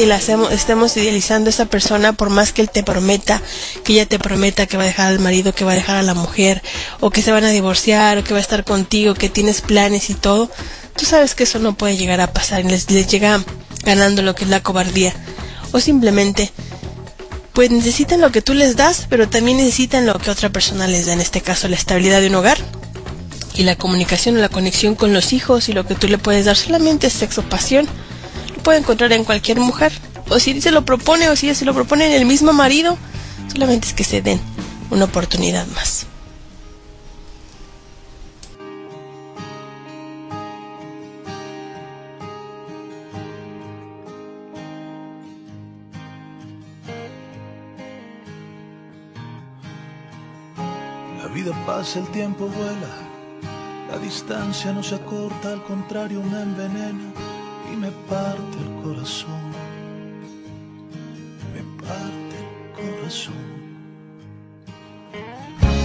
estemos idealizando a esa persona, por más que él te prometa, que ella te prometa que va a dejar al marido, que va a dejar a la mujer, o que se van a divorciar, o que va a estar contigo, que tienes planes y todo, tú sabes que eso no puede llegar a pasar, les, les llega ganando lo que es la cobardía, o simplemente pues necesitan lo que tú les das, pero también necesitan lo que otra persona les da, en este caso la estabilidad de un hogar y la comunicación o la conexión con los hijos y lo que tú le puedes dar solamente es sexo, pasión. Lo puede encontrar en cualquier mujer. O si se lo propone o si se lo propone en el mismo marido, solamente es que se den una oportunidad más. El tiempo vuela, la distancia no se acorta, al contrario me envenena y me parte el corazón. Me parte el corazón.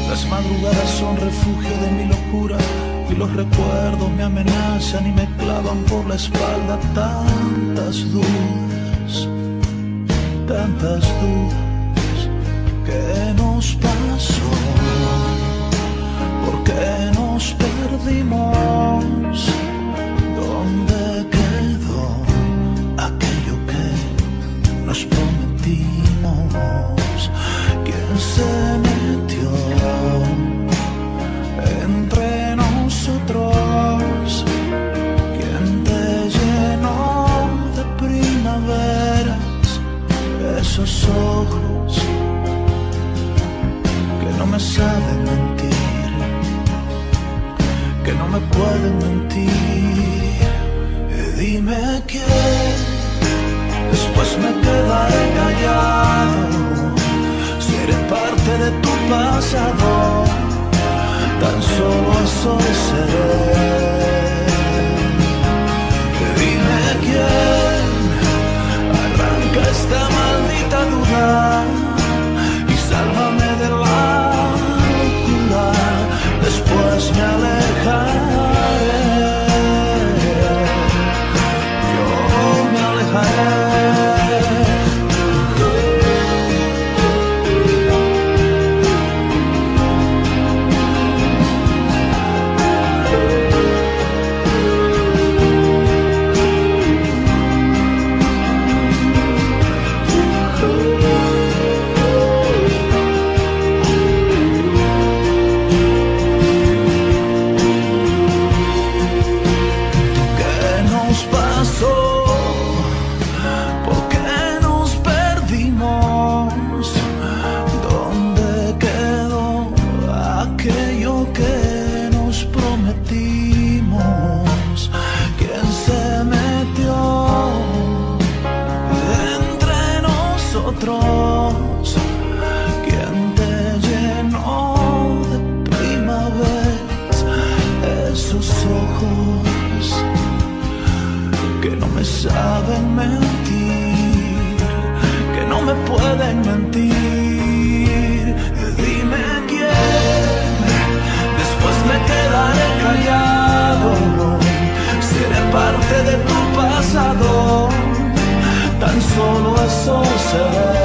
Las madrugadas son refugio de mi locura y los recuerdos me amenazan y me clavan por la espalda tantas dudas, tantas dudas que nos pasó que nos perdimos. ¿Dónde quedó aquello que nos prometimos? ¿Quién se me pueden mentir. Dime quién, después me quedaré callado. Seré parte de tu pasado, tan solo eso seré. Dime quién arranca esta maldita duda después me alejaré. Yo me alejaré. Eso se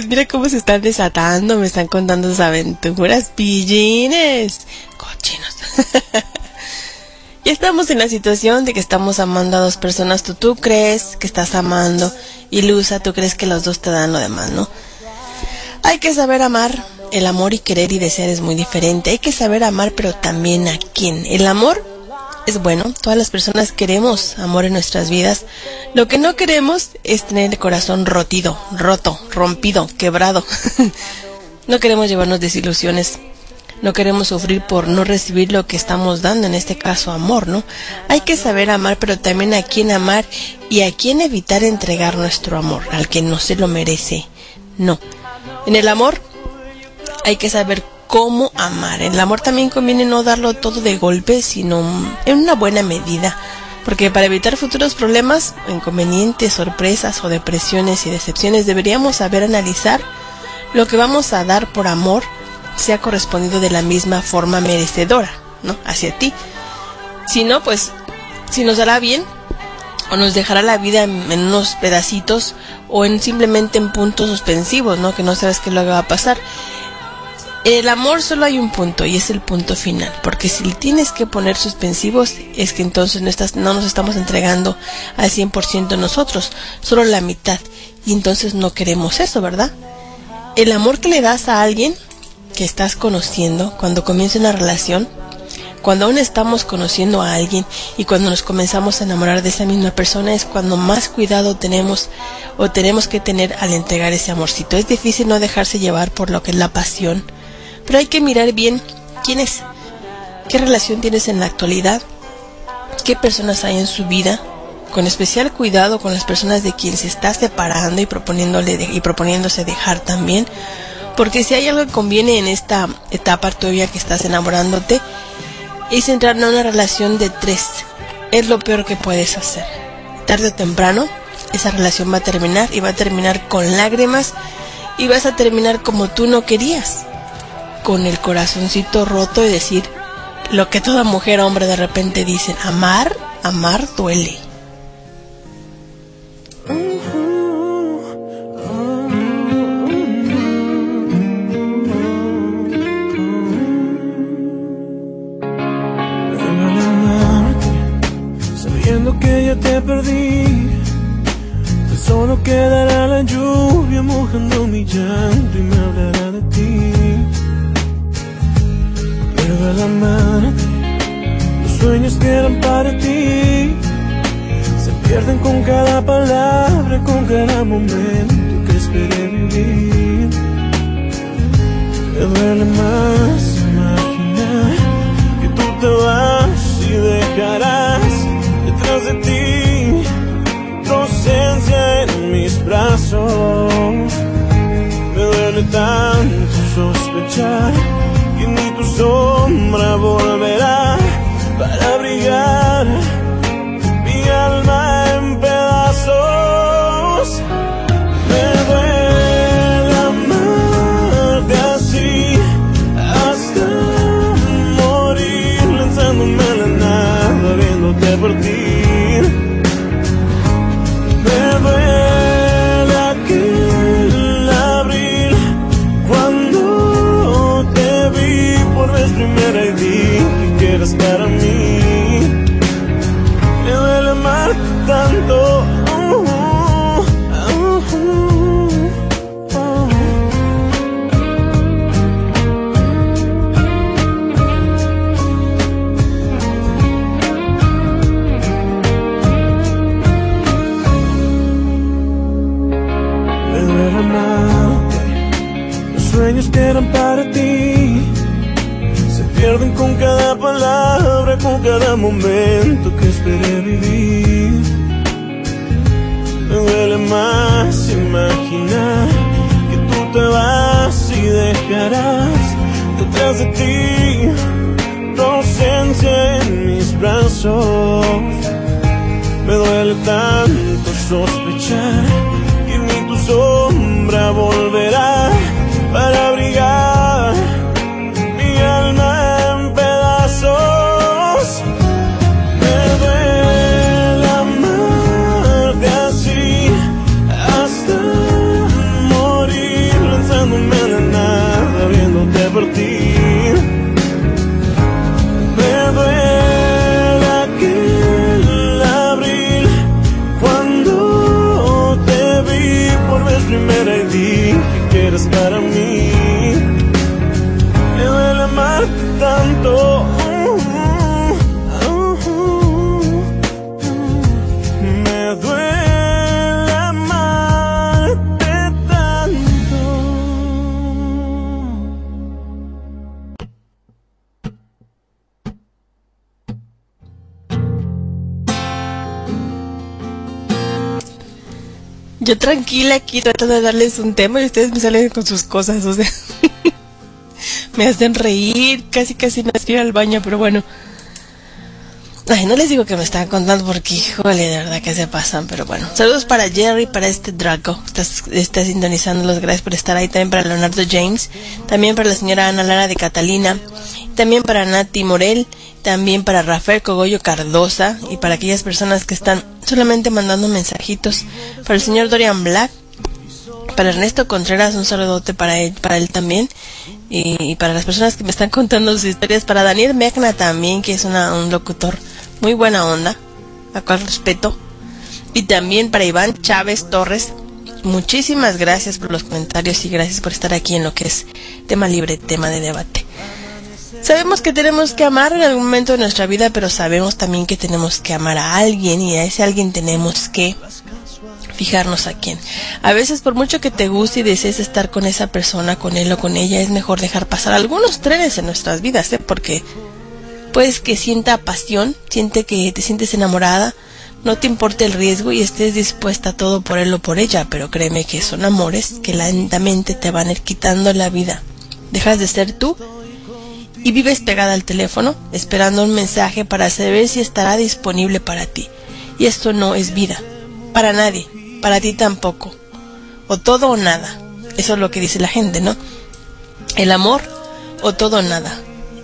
Dios, mira cómo se están desatando, me están contando sus aventuras, pillines, cochinos. *laughs* ya estamos en la situación de que estamos amando a dos personas, tú, tú crees que estás amando y Luza, tú crees que los dos te dan lo demás, ¿no? Hay que saber amar, el amor y querer y desear es muy diferente, hay que saber amar, pero también a quién. El amor es bueno, todas las personas queremos amor en nuestras vidas. Lo que no queremos es tener el corazón rotido, roto, rompido, quebrado. *laughs* no queremos llevarnos desilusiones. No queremos sufrir por no recibir lo que estamos dando, en este caso amor, ¿no? Hay que saber amar, pero también a quién amar y a quién evitar entregar nuestro amor, al que no se lo merece. No. En el amor hay que saber cómo amar. El amor también conviene no darlo todo de golpe, sino en una buena medida. Porque para evitar futuros problemas, inconvenientes, sorpresas o depresiones y decepciones, deberíamos saber analizar lo que vamos a dar por amor sea correspondido de la misma forma merecedora, ¿no? Hacia ti. Si no, pues, si nos hará bien, o nos dejará la vida en, en unos pedacitos, o en simplemente en puntos suspensivos, ¿no? Que no sabes qué lo va a pasar. El amor solo hay un punto y es el punto final, porque si le tienes que poner suspensivos es que entonces no, estás, no nos estamos entregando al 100% nosotros, solo la mitad, y entonces no queremos eso, ¿verdad? El amor que le das a alguien que estás conociendo cuando comienza una relación, cuando aún estamos conociendo a alguien y cuando nos comenzamos a enamorar de esa misma persona es cuando más cuidado tenemos o tenemos que tener al entregar ese amorcito. Es difícil no dejarse llevar por lo que es la pasión, pero hay que mirar bien quién es, qué relación tienes en la actualidad, qué personas hay en su vida, con especial cuidado con las personas de quien se está separando y y proponiéndose dejar también, porque si hay algo que conviene en esta etapa todavía que estás enamorándote, es entrar en una relación de tres. Es lo peor que puedes hacer. Tarde o temprano, esa relación va a terminar y va a terminar con lágrimas y vas a terminar como tú no querías con el corazoncito roto y decir lo que toda mujer o hombre de repente dicen, amar, amar duele. Sabiendo que ya te perdí, solo quedará la lluvia mojando mi llanto y me hablará de ti. Pero al amarte, los sueños que eran para ti se pierden con cada palabra, con cada momento que esperé vivir. Me duele más imaginar que tú te vas y dejarás detrás de ti tu ausencia en mis brazos. Me duele tanto sospechar momento que esperé vivir. Me duele más imaginar que tú te vas y dejarás detrás de ti tu en mis brazos. Me duele tanto sospechar que ni tu sombra volverá partir. Yo tranquila aquí tratando de darles un tema y ustedes me salen con sus cosas, o sea. *laughs* me hacen reír, casi casi no estoy al baño, pero bueno. Ay, no les digo que me están contando porque, híjole, de verdad que se pasan, pero bueno. Saludos para Jerry, para este Draco. Estás, está sintonizándolos, gracias por estar ahí. También para Leonardo James. También para la señora Ana Lara de Catalina. También para Nati Morel. También para Rafael Cogollo Cardosa. Y para aquellas personas que están solamente mandando mensajitos. Para el señor Dorian Black. Para Ernesto Contreras, un saludote para él, para él también. Y, para las personas que me están contando sus historias. Para Daniel Mecna también, que es una, un locutor muy buena onda, a cual respeto. Y también para Iván Chávez Torres, muchísimas gracias por los comentarios y gracias por estar aquí en lo que es tema libre, tema de debate. Sabemos que tenemos que amar en algún momento de nuestra vida, pero sabemos también que tenemos que amar a alguien y a ese alguien tenemos que fijarnos a quién. A veces por mucho que te guste y desees estar con esa persona, con él o con ella, es mejor dejar pasar algunos trenes en nuestras vidas, ¿eh? porque puedes que sienta pasión, siente que te sientes enamorada, no te importa el riesgo y estés dispuesta a todo por él o por ella, pero créeme que son amores que lentamente te van a ir quitando la vida. Dejas de ser tú y vives pegada al teléfono esperando un mensaje para saber si estará disponible para ti. Y esto no es vida, para nadie, para ti tampoco. O todo o nada. Eso es lo que dice la gente, ¿no? El amor o todo o nada.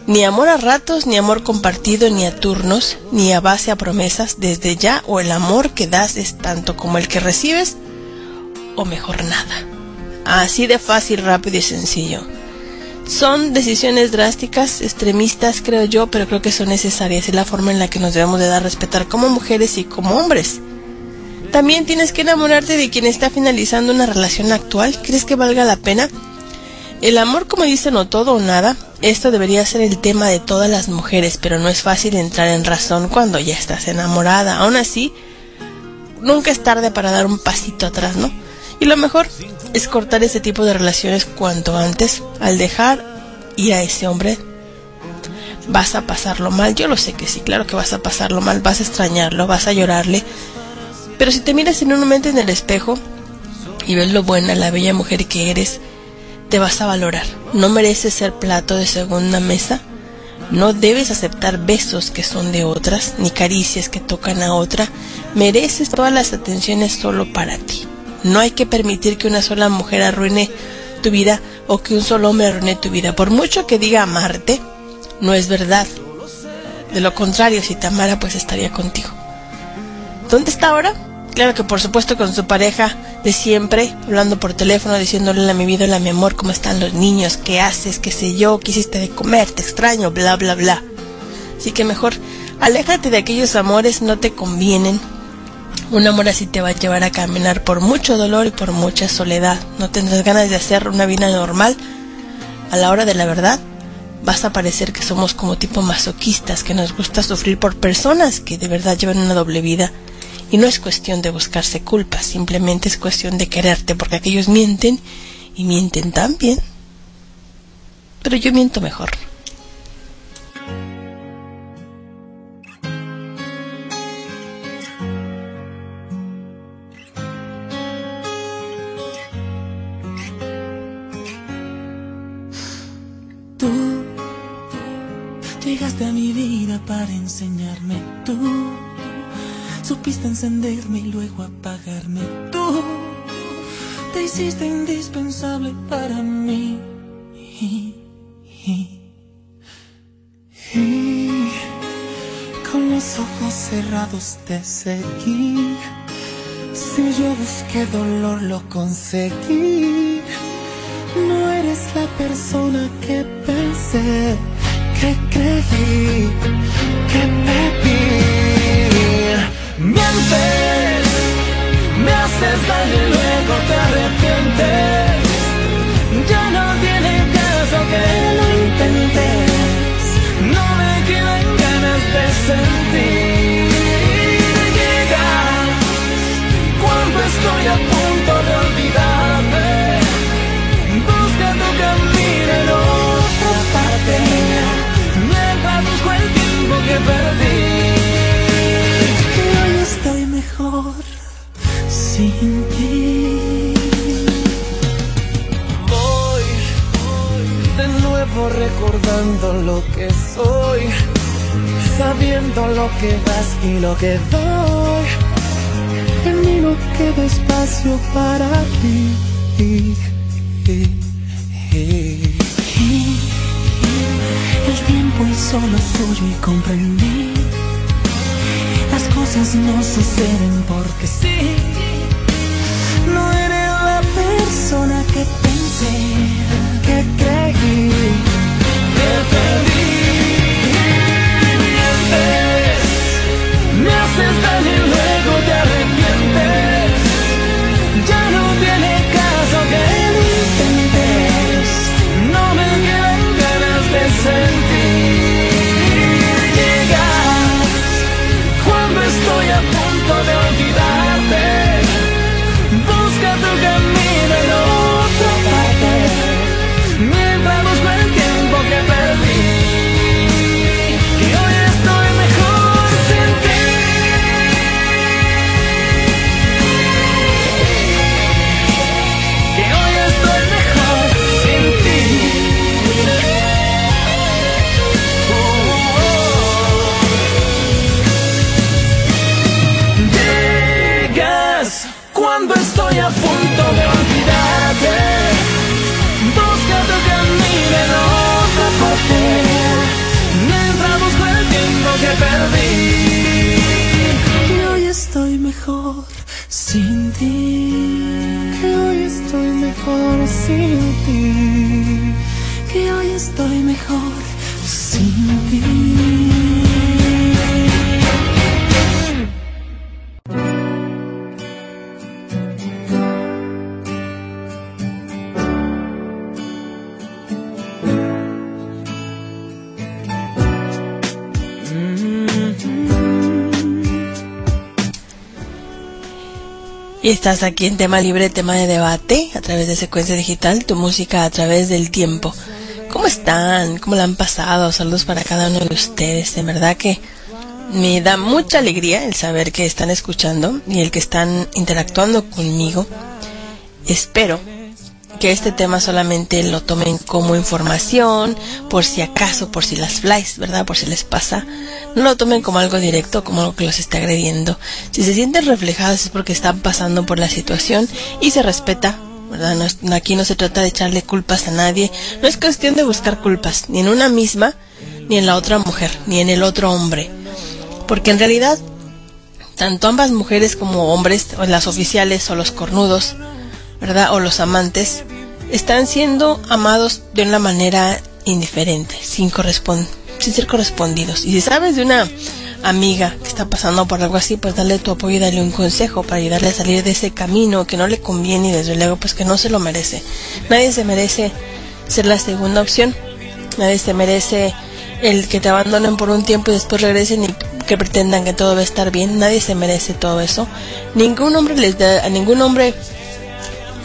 Ni amor a ratos, ni amor compartido, ni a turnos, ni a base a promesas, desde ya o el amor que das es tanto como el que recibes, o mejor nada. Así de fácil, rápido y sencillo. Son decisiones drásticas, extremistas, creo yo, pero creo que son necesarias. Es la forma en la que nos debemos de dar a respetar como mujeres y como hombres. También tienes que enamorarte de quien está finalizando una relación actual. ¿Crees que valga la pena? El amor, como dicen, o todo o nada, esto debería ser el tema de todas las mujeres, pero no es fácil entrar en razón cuando ya estás enamorada. Aún así, nunca es tarde para dar un pasito atrás, ¿no? Y lo mejor es cortar ese tipo de relaciones cuanto antes. Al dejar ir a ese hombre, vas a pasarlo mal. Yo lo sé que sí, claro que vas a pasarlo mal, vas a extrañarlo, vas a llorarle. Pero si te miras en un momento en el espejo y ves lo buena, la bella mujer que eres, te vas a valorar. No mereces ser plato de segunda mesa. No debes aceptar besos que son de otras, ni caricias que tocan a otra. Mereces todas las atenciones solo para ti. No hay que permitir que una sola mujer arruine tu vida o que un solo hombre arruine tu vida. Por mucho que diga amarte, no es verdad. De lo contrario, si te amara, pues estaría contigo. ¿Dónde está ahora? Claro que por supuesto con su pareja de siempre, hablando por teléfono, diciéndole a mi vida, a mi amor, cómo están los niños, qué haces, qué sé yo, qué hiciste de comer, te extraño, bla, bla, bla. Así que mejor, aléjate de aquellos amores, no te convienen. Un amor así te va a llevar a caminar por mucho dolor y por mucha soledad. No tendrás ganas de hacer una vida normal. A la hora de la verdad, vas a parecer que somos como tipo masoquistas, que nos gusta sufrir por personas que de verdad llevan una doble vida. Y no es cuestión de buscarse culpas, simplemente es cuestión de quererte, porque aquellos mienten y mienten tan bien. Pero yo miento mejor. Para enseñarme tú. Supiste encenderme y luego apagarme tú. Te hiciste indispensable para mí. Y, con los ojos cerrados te seguí. Si yo busqué dolor, lo conseguí. No eres la persona que pensé, que creí, que pedí. Mientes, me haces daño y luego te arrepientes. Ya no tiene caso que lo intentes. No me quedan ganas de sentir. Cuando estoy a recordando lo que soy, sabiendo lo que das y lo que doy. En mí no queda espacio para ti. Tiempo hizo lo suyo y comprendí. Las cosas no suceden porque sí. No eres la persona que pensé, que creí, que perdí. Me haces daño perdí. Que hoy estoy mejor sin ti. Que hoy estoy mejor sin ti. Que hoy estoy mejor Y estás aquí en tema libre, tema de debate, a través de secuencia digital, tu música a través del tiempo. ¿Cómo están? ¿Cómo la han pasado? Saludos para cada uno de ustedes. De verdad que me da mucha alegría el saber que están escuchando y el que están interactuando conmigo. Espero que este tema solamente lo tomen como información, por si acaso, por si las flies, ¿verdad? Por si les pasa. No lo tomen como algo directo, como algo que los está agrediendo. Si se sienten reflejados es porque están pasando por la situación y se respeta, ¿verdad? No aquí no se trata de echarle culpas a nadie. No es cuestión de buscar culpas, ni en una misma, ni en la otra mujer, ni en el otro hombre. Porque en realidad, tanto ambas mujeres como hombres, o las oficiales o los cornudos, ¿verdad? O los amantes, están siendo amados de una manera indiferente, sin, correspon- sin ser correspondidos. Y si sabes de una amiga que está pasando por algo así, pues dale tu apoyo y dale un consejo para ayudarle a salir de ese camino que no le conviene y desde luego pues que no se lo merece. Nadie se merece ser la segunda opción. Nadie se merece el que te abandonen por un tiempo y después regresen y que pretendan que todo va a estar bien. Nadie se merece todo eso. Ningún hombre les da, a ningún hombre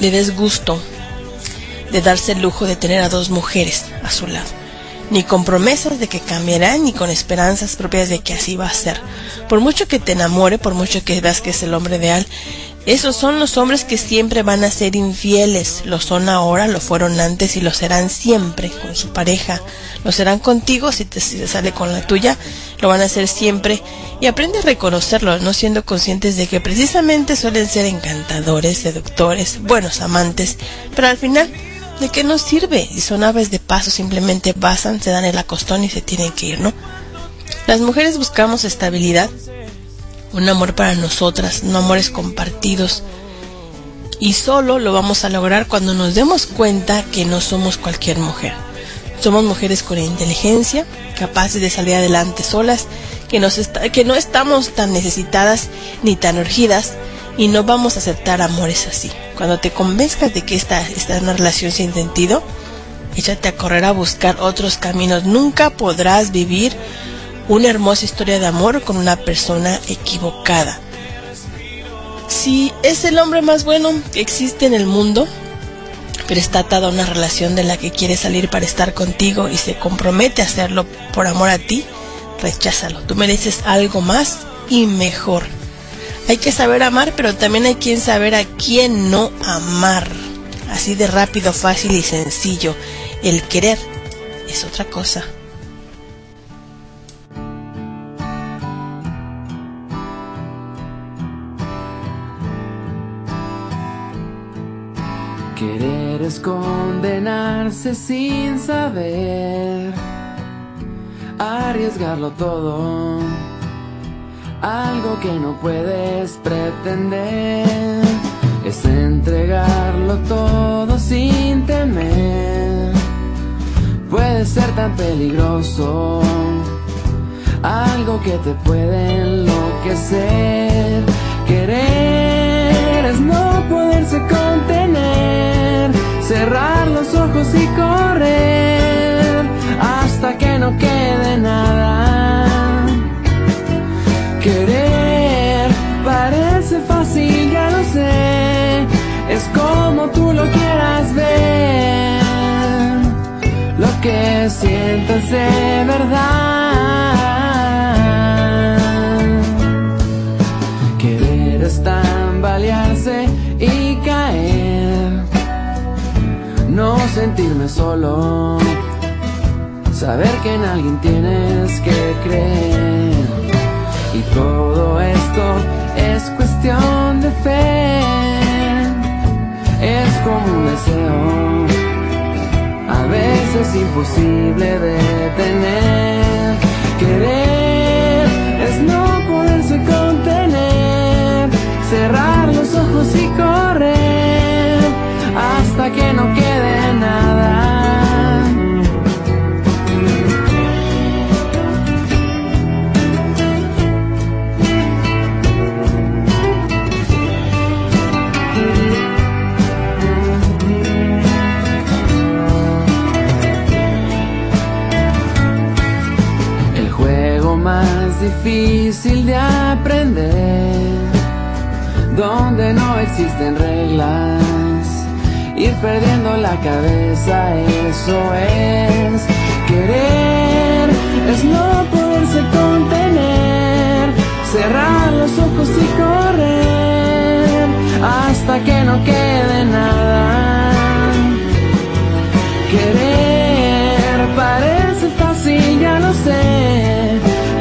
le des gusto de darse el lujo de tener a dos mujeres a su lado. Ni con promesas de que cambiarán, ni con esperanzas propias de que así va a ser. Por mucho que te enamore, por mucho que veas que es el hombre ideal, Esos son los hombres que siempre van a ser infieles. Lo son ahora, lo fueron antes y lo serán siempre con su pareja. Lo serán contigo si te, sale con la tuya. Lo van a hacer siempre. Y aprende a reconocerlo, no siendo conscientes de que precisamente suelen ser encantadores, seductores, buenos amantes. Pero al final, ¿de qué nos sirve? Si son aves de paso, simplemente pasan, se dan el acostón y se tienen que ir, ¿no? Las mujeres buscamos estabilidad un amor para nosotras, no amores compartidos. Y solo lo vamos a lograr cuando nos demos cuenta que no somos cualquier mujer. Somos mujeres con inteligencia, capaces de salir adelante solas, que, no estamos tan necesitadas ni tan urgidas y no vamos a aceptar amores así. Cuando te convenzcas de que esta, esta es una relación sin sentido, échate a correr a buscar otros caminos. Nunca podrás vivir una hermosa historia de amor con una persona equivocada. Si es el hombre más bueno que existe en el mundo, pero está atado a una relación de la que quiere salir para estar contigo y se compromete a hacerlo por amor a ti, recházalo. Tú mereces algo más y mejor. Hay que saber amar, pero también hay quien saber a quién no amar. Así de rápido, fácil y sencillo. El querer es otra cosa. Querer es condenarse sin saber, arriesgarlo todo, algo que no puedes pretender, es entregarlo todo sin temer, puede ser tan peligroso, algo que te puede enloquecer, querer es no cerrar los ojos y correr hasta que no quede nada. Querer parece fácil, ya lo sé, es como tú lo quieras ver, lo que sientes de verdad. Querer es tambalearse sentirme solo, saber que en alguien tienes que creer. Y todo esto es cuestión de fe, es como un deseo, a veces imposible de tener. Querer es no poderse contener, cerrar los ojos y correr hasta que no quede nada. El juego más difícil de aprender, donde no existen reglas ir perdiendo la cabeza, eso es. Querer, es no poderse contener, cerrar los ojos y correr hasta que no quede nada. Querer parece fácil, ya lo sé,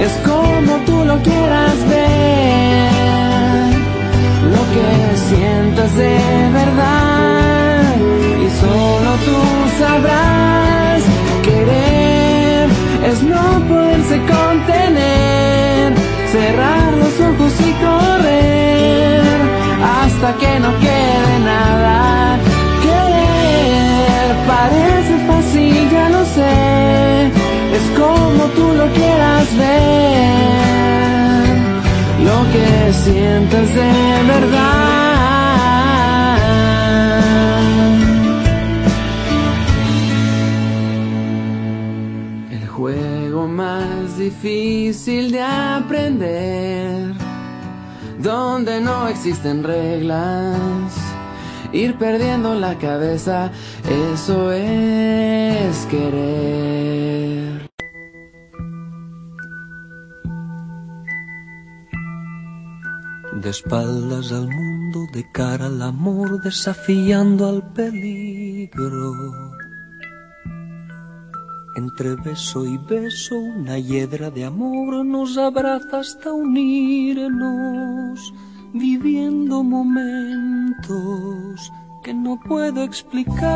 es como tú lo quieras ver, lo que sientas de verdad tú sabrás. Querer es no poderse contener, cerrar los ojos y correr hasta que no quede nada. Querer parece fácil, ya lo sé, es como tú lo quieras ver, lo que sientes de verdad. Difícil de aprender, donde no existen reglas. Ir perdiendo la cabeza, eso es querer. De espaldas al mundo de cara al amor, desafiando al peligro. Entre beso y beso, una hiedra de amor nos abraza hasta unirnos, viviendo momentos que no puedo explicar.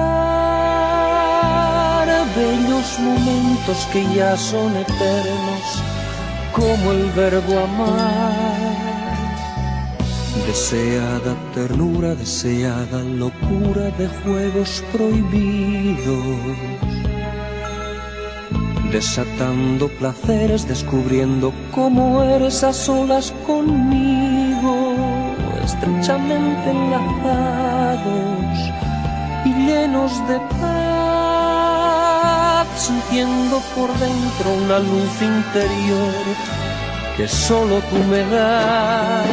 Bellos momentos que ya son eternos, como el verbo amar. Deseada ternura, deseada locura de juegos prohibidos. Desatando placeres, descubriendo cómo eres a solas conmigo, estrechamente enlazados y llenos de paz, sintiendo por dentro una luz interior que solo tú me das.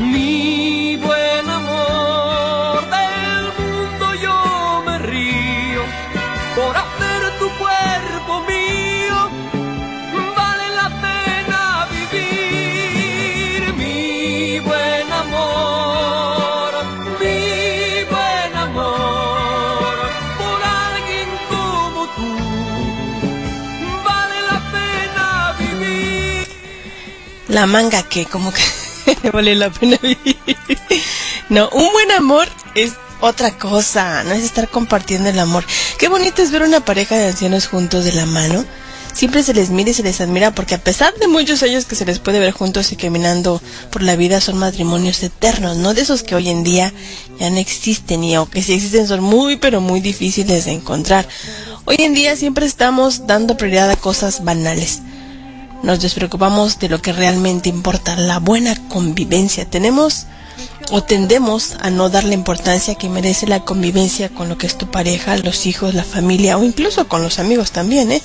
Mi La manga que como que *laughs* vale la pena vivir. No, un buen amor es otra cosa, no es estar compartiendo el amor. Qué bonito es ver una pareja de ancianos juntos de la mano. Siempre se les mira y se les admira porque a pesar de muchos años que se les puede ver juntos y caminando por la vida son matrimonios eternos, no de esos que hoy en día ya no existen y aunque sí existen son muy pero muy difíciles de encontrar. Hoy en día siempre estamos dando prioridad a cosas banales nos despreocupamos de lo que realmente importa, la buena convivencia. Tenemos o tendemos a no dar la importancia que merece la convivencia con lo que es tu pareja, los hijos, la familia o incluso con los amigos también, ¿eh?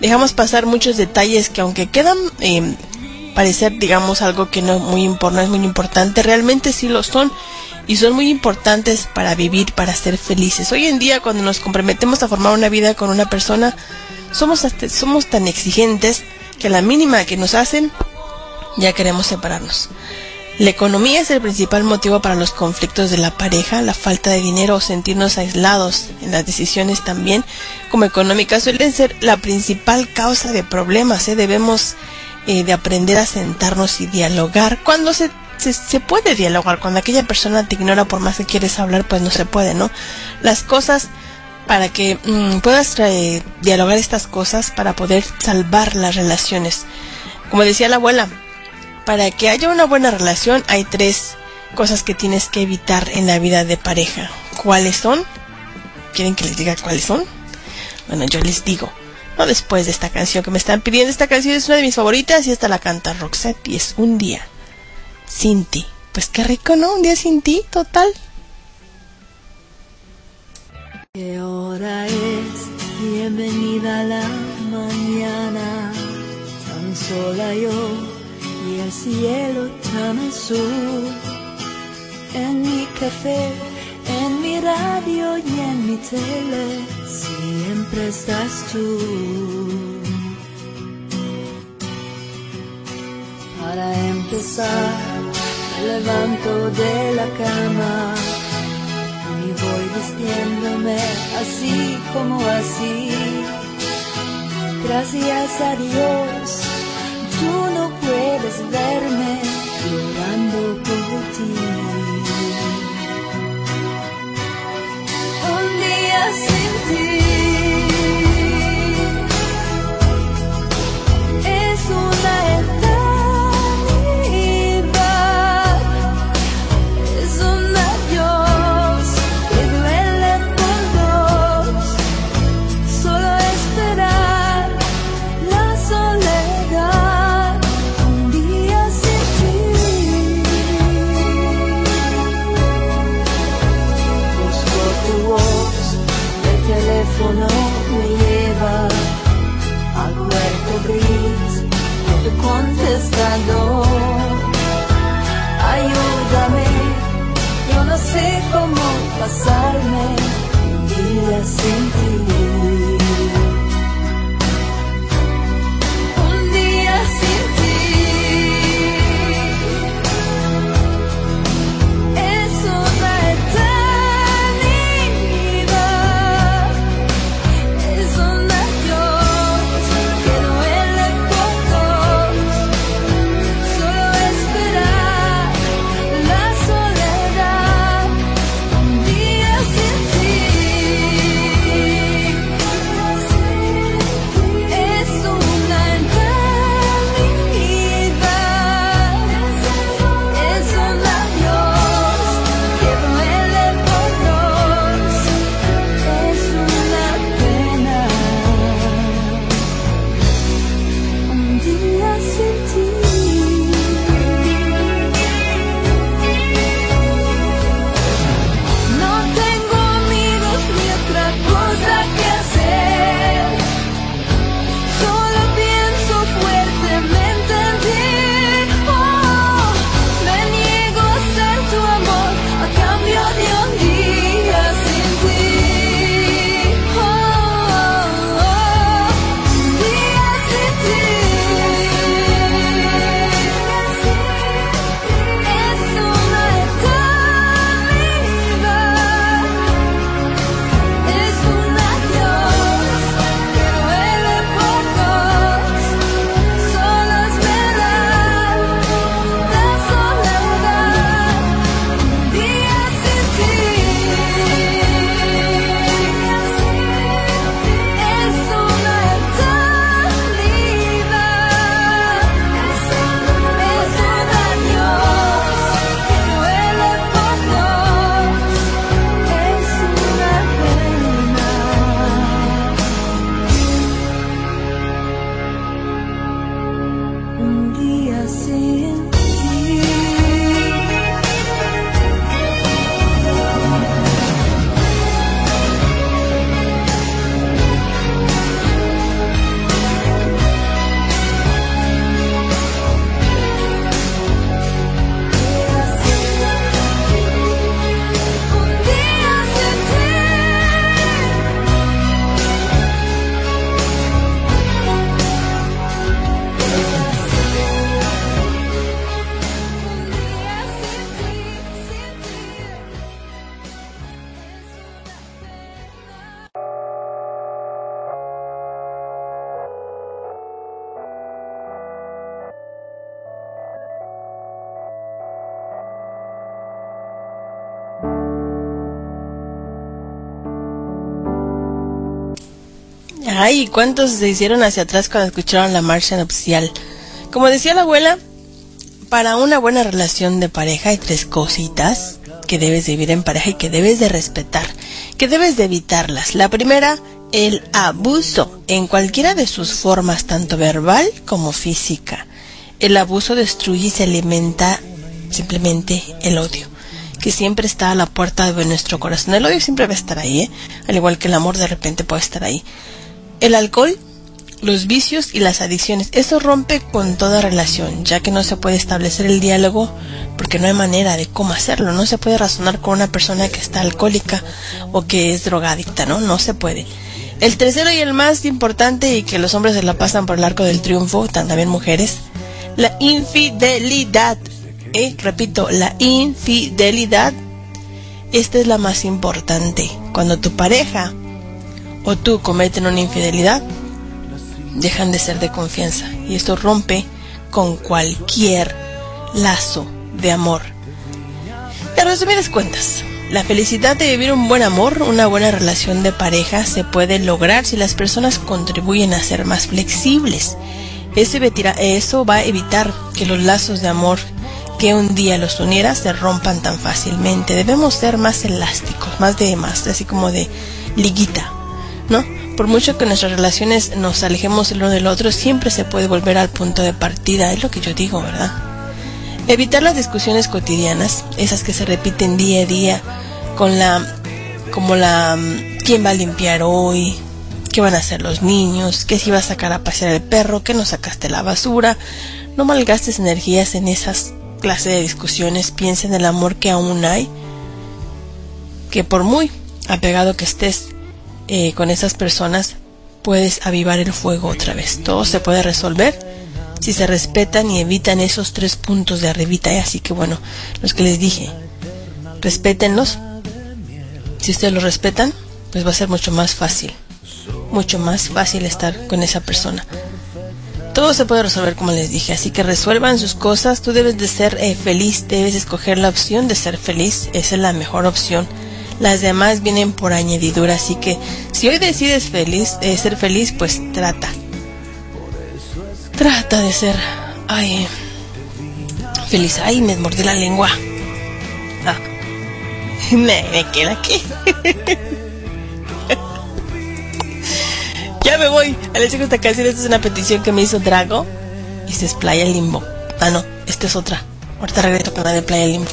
Dejamos pasar muchos detalles que aunque quedan eh, parecer, digamos, algo que no, muy impor no es muy importante, realmente sí lo son y son muy importantes para vivir, para ser felices. Hoy en día cuando nos comprometemos a formar una vida con una persona, somos, hasta- somos tan exigentes que la mínima que nos hacen ya queremos separarnos. La economía es el principal motivo para los conflictos de la pareja, la falta de dinero o sentirnos aislados en las decisiones también como económicas suelen ser la principal causa de problemas. ¿eh? Debemos eh, de aprender a sentarnos y dialogar. Cuando se, se, se puede dialogar, cuando aquella persona te ignora por más que quieres hablar, pues no se puede, ¿no? Las cosas para que mm, puedas dialogar estas cosas para poder salvar las relaciones. Como decía la abuela, para que haya una buena relación hay tres cosas que tienes que evitar en la vida de pareja. ¿Cuáles son? ¿Quieren que les diga cuáles son? Bueno, yo les digo. No después de esta canción que me están pidiendo. Esta canción es una de mis favoritas y esta la canta Roxette y es Un día sin ti. Pues qué rico, ¿no? Un día sin ti, total. ¿Qué hora es? Bienvenida a la mañana, tan sola yo y el cielo tan azul. En mi café, en mi radio y en mi tele, siempre estás tú. Para empezar, me levanto de la cama voy vistiéndome así como así. Gracias a Dios, tú no puedes verme llorando por ti. Un día sin ti Ay, ¿cuántos se hicieron hacia atrás cuando escucharon la marcha nupcial? Como decía la abuela, para una buena relación de pareja hay tres cositas que debes de vivir en pareja y que debes de respetar, que debes de evitarlas. La primera, el abuso en cualquiera de sus formas, tanto verbal como física. El abuso destruye y se alimenta simplemente el odio, que siempre está a la puerta de nuestro corazón. El odio siempre va a estar ahí, ¿eh? al igual que el amor de repente puede estar ahí. El alcohol, los vicios y las adicciones. Eso rompe con toda relación, ya que no se puede establecer el diálogo porque no hay manera de cómo hacerlo. No se puede razonar con una persona que está alcohólica o que es drogadicta, ¿no? No se puede. El tercero y el más importante y que los hombres se la pasan por el arco del triunfo, también mujeres, la infidelidad. Eh, repito, la infidelidad. Esta es la más importante. Cuando tu pareja o tú cometen una infidelidad, dejan de ser de confianza y esto rompe con cualquier lazo de amor. En resumidas cuentas, la felicidad de vivir un buen amor, una buena relación de pareja se puede lograr si las personas contribuyen a ser más flexibles. Eso, va a evitar que los lazos de amor que un día los uniera se rompan tan fácilmente. Debemos ser más elásticos, más de más, así como de liguita, ¿no? Por mucho que nuestras relaciones nos alejemos el uno del otro, siempre se puede volver al punto de partida, es lo que yo digo, ¿verdad? Evitar las discusiones cotidianas, esas que se repiten día a día, con la, como la, mm, ¿quién va a limpiar hoy? ¿Qué van a hacer los niños? ¿Qué si vas a sacar a pasear el perro? ¿Qué no sacaste la basura? No malgastes energías en esas clases de discusiones, piensa en el amor que aún hay, que por muy apegado que estés eh, con esas personas, puedes avivar el fuego otra vez. Todo se puede resolver si se respetan y evitan esos tres puntos de arribita. Así que bueno, los que les dije, respétenlos. Si ustedes los respetan, pues va a ser mucho más fácil. Mucho más fácil estar con esa persona. Todo se puede resolver como les dije, así que resuelvan sus cosas. Tú debes de ser eh, feliz, debes escoger la opción de ser feliz. Esa es la mejor opción. Las demás vienen por añadidura, así que si hoy decides eh, ser feliz, pues trata. Trata de ser, feliz. Ay, me mordí la lengua. Ah. Me, queda aquí. *laughs* ya me voy. Dejo esta canción. Esta es una petición que me hizo Drago. Y se es Playa Limbo. Ah, no, esta es otra. Ahorita regreso con la de Playa Limbo.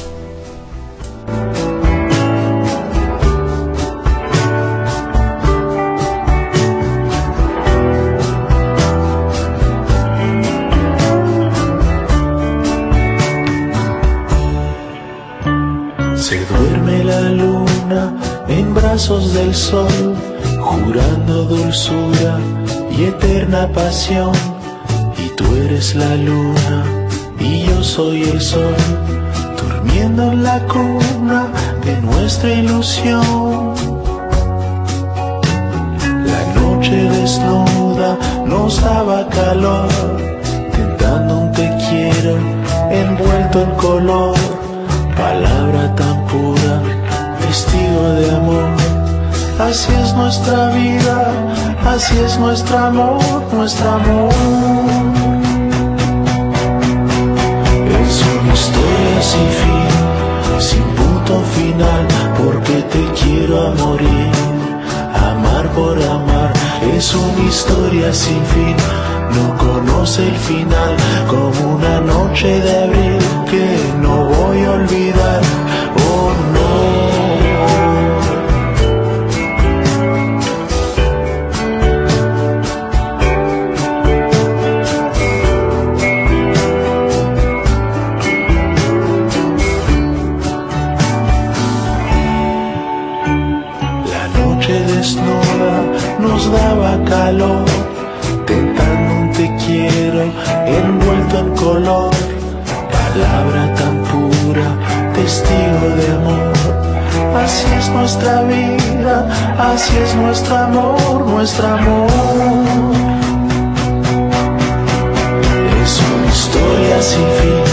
La luna en brazos del sol, jurando dulzura y eterna pasión. Y tú eres la luna y yo soy el sol, durmiendo en la cuna de nuestra ilusión. La noche desnuda nos daba calor, tentando un te quiero envuelto en color palabra tan vestido de amor. Así es nuestra vida, así es nuestro amor, nuestro amor. Es una historia sin fin, sin punto final, porque te quiero a morir. Amar por amar es una historia sin fin, no conoce el final, como una noche de abril nuestra vida, así es nuestro amor, nuestro amor. Es una historia sin fin,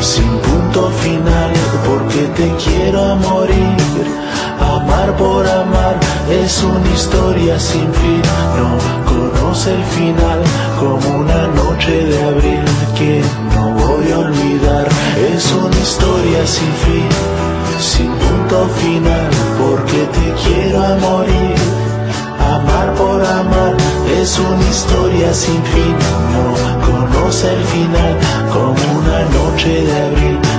sin punto final, porque te quiero a morir. Amar por amar es una historia sin fin, no conoce el final como una noche de abril que no voy a olvidar. Es una historia sin fin, sin punto final, porque te quiero a morir. Amar por amar es una historia sin fin, no conoce el final como una noche de abril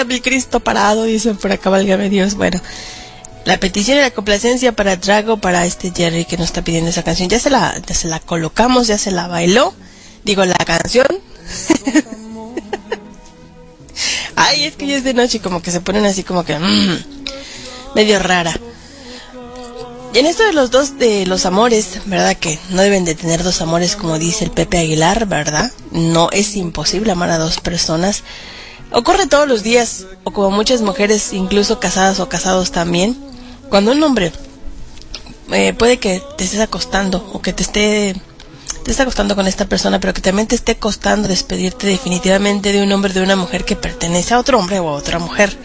Válgame Cristo parado, dicen por acá, válgame Dios. Bueno, la petición y la complacencia para Drago, para este Jerry que nos está pidiendo esa canción. Ya se la, ya se la colocamos, ya se la bailó. Digo, la canción. *laughs* Ay, es que ya es de noche y como que se ponen así como que... mm, medio rara. Y en esto de los dos, de los amores, ¿verdad? Que no deben de tener dos amores como dice el Pepe Aguilar, ¿verdad? No es imposible amar a dos personas. Ocurre todos los días, o como muchas mujeres, incluso casadas o casados también, cuando un hombre eh, puede que te estés acostando o que te esté te esté acostando con esta persona, pero que también te esté costando despedirte definitivamente de un hombre, de una mujer que pertenece a otro hombre o a otra mujer.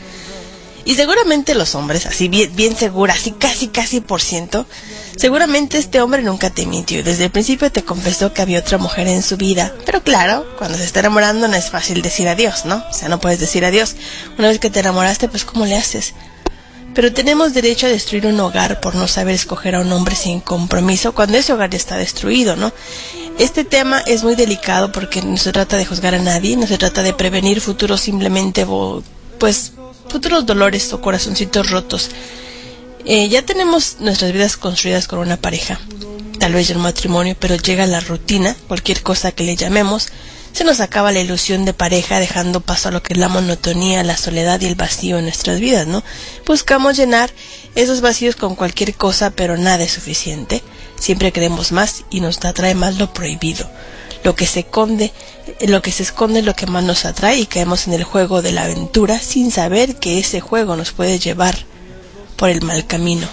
Y seguramente los hombres, así bien, bien segura, así casi, casi por ciento, seguramente este hombre nunca te mintió. Desde el principio te confesó que había otra mujer en su vida. Pero claro, cuando se está enamorando no es fácil decir adiós, ¿no? O sea, no puedes decir adiós. Una vez que te enamoraste, pues ¿cómo le haces? Pero tenemos derecho a destruir un hogar por no saber escoger a un hombre sin compromiso cuando ese hogar ya está destruido, ¿no? Este tema es muy delicado porque no se trata de juzgar a nadie, no se trata de prevenir futuros simplemente, pues, futuros dolores o corazoncitos rotos. Eh, ya tenemos nuestras vidas construidas con una pareja, tal vez un matrimonio, pero llega la rutina, cualquier cosa que le llamemos, se nos acaba la ilusión de pareja dejando paso a lo que es la monotonía, la soledad y el vacío en nuestras vidas, ¿no? Buscamos llenar esos vacíos con cualquier cosa, pero nada es suficiente. Siempre queremos más y nos atrae más lo prohibido. Lo que se esconde, lo que se esconde es lo que más nos atrae y caemos en el juego de la aventura sin saber que ese juego nos puede llevar por el mal camino.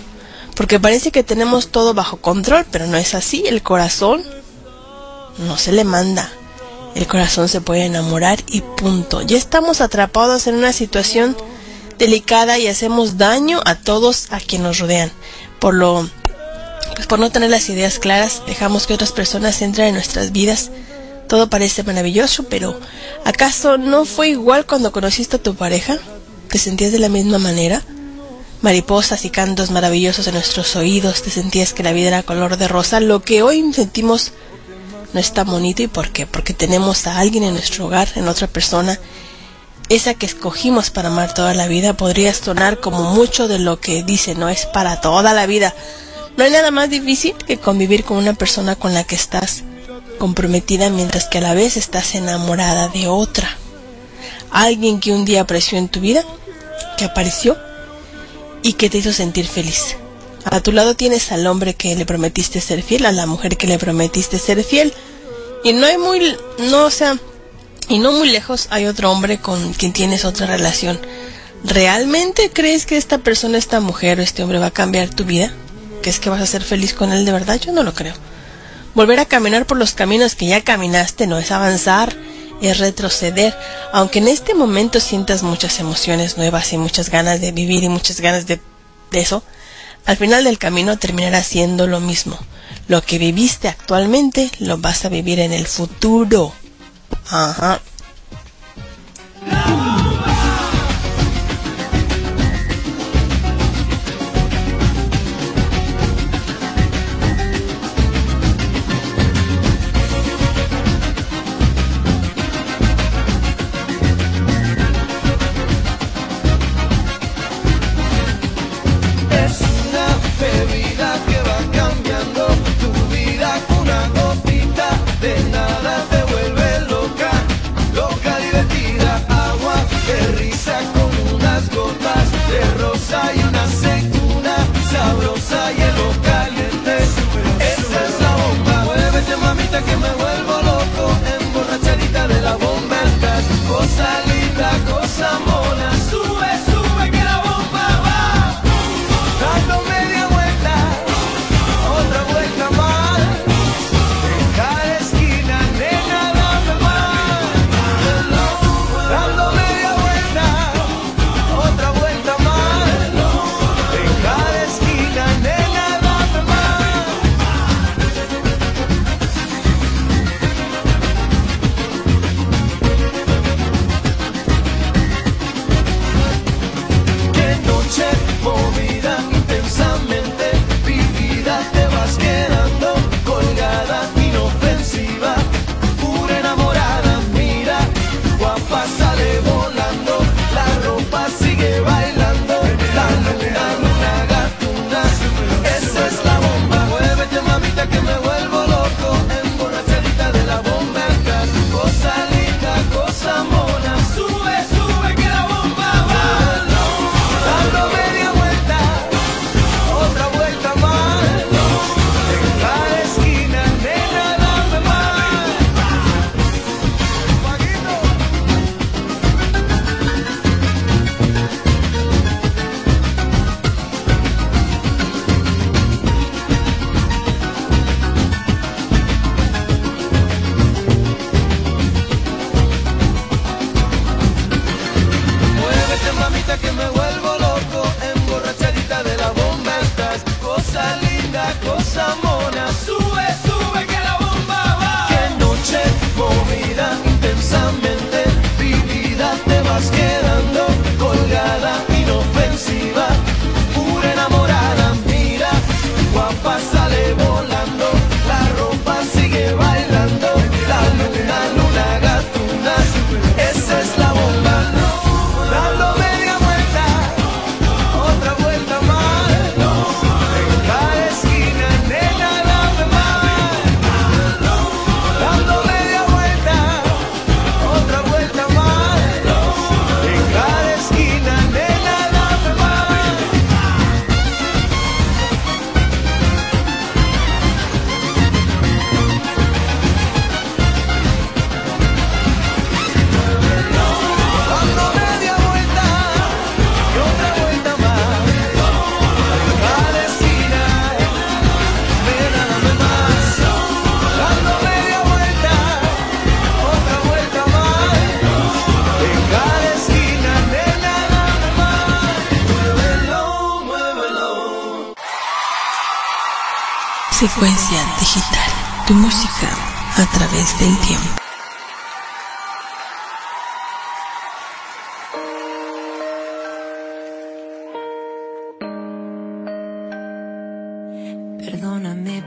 Porque parece que tenemos todo bajo control, pero no es así. El corazón no se le manda. El corazón se puede enamorar y punto. Ya estamos atrapados en una situación delicada y hacemos daño a todos a quien nos rodean. Por lo pues por no tener las ideas claras, dejamos que otras personas entren en nuestras vidas. Todo parece maravilloso, pero ¿acaso no fue igual cuando conociste a tu pareja? ¿Te sentías de la misma manera? Mariposas y cantos maravillosos en nuestros oídos, te sentías que la vida era color de rosa. Lo que hoy sentimos no es tan bonito y ¿por qué? Porque tenemos a alguien en nuestro hogar, en otra persona. Esa que escogimos para amar toda la vida podría sonar como mucho de lo que dice, no es para toda la vida. No hay nada más difícil que convivir con una persona con la que estás comprometida mientras que a la vez estás enamorada de otra. Alguien que un día apareció en tu vida, que apareció y que te hizo sentir feliz. A tu lado tienes al hombre que le prometiste ser fiel, a la mujer que le prometiste ser fiel. Y no hay muy, no, o sea, y no muy lejos hay otro hombre con quien tienes otra relación. ¿Realmente crees que esta persona, esta mujer o este hombre va a cambiar tu vida? ¿Que es que vas a ser feliz con él de verdad? Yo no lo creo. Volver a caminar por los caminos que ya caminaste no es avanzar, es retroceder. Aunque en este momento sientas muchas emociones nuevas y muchas ganas de vivir y muchas ganas de, de eso, al final del camino terminará siendo lo mismo. Lo que viviste actualmente lo vas a vivir en el futuro. Ajá.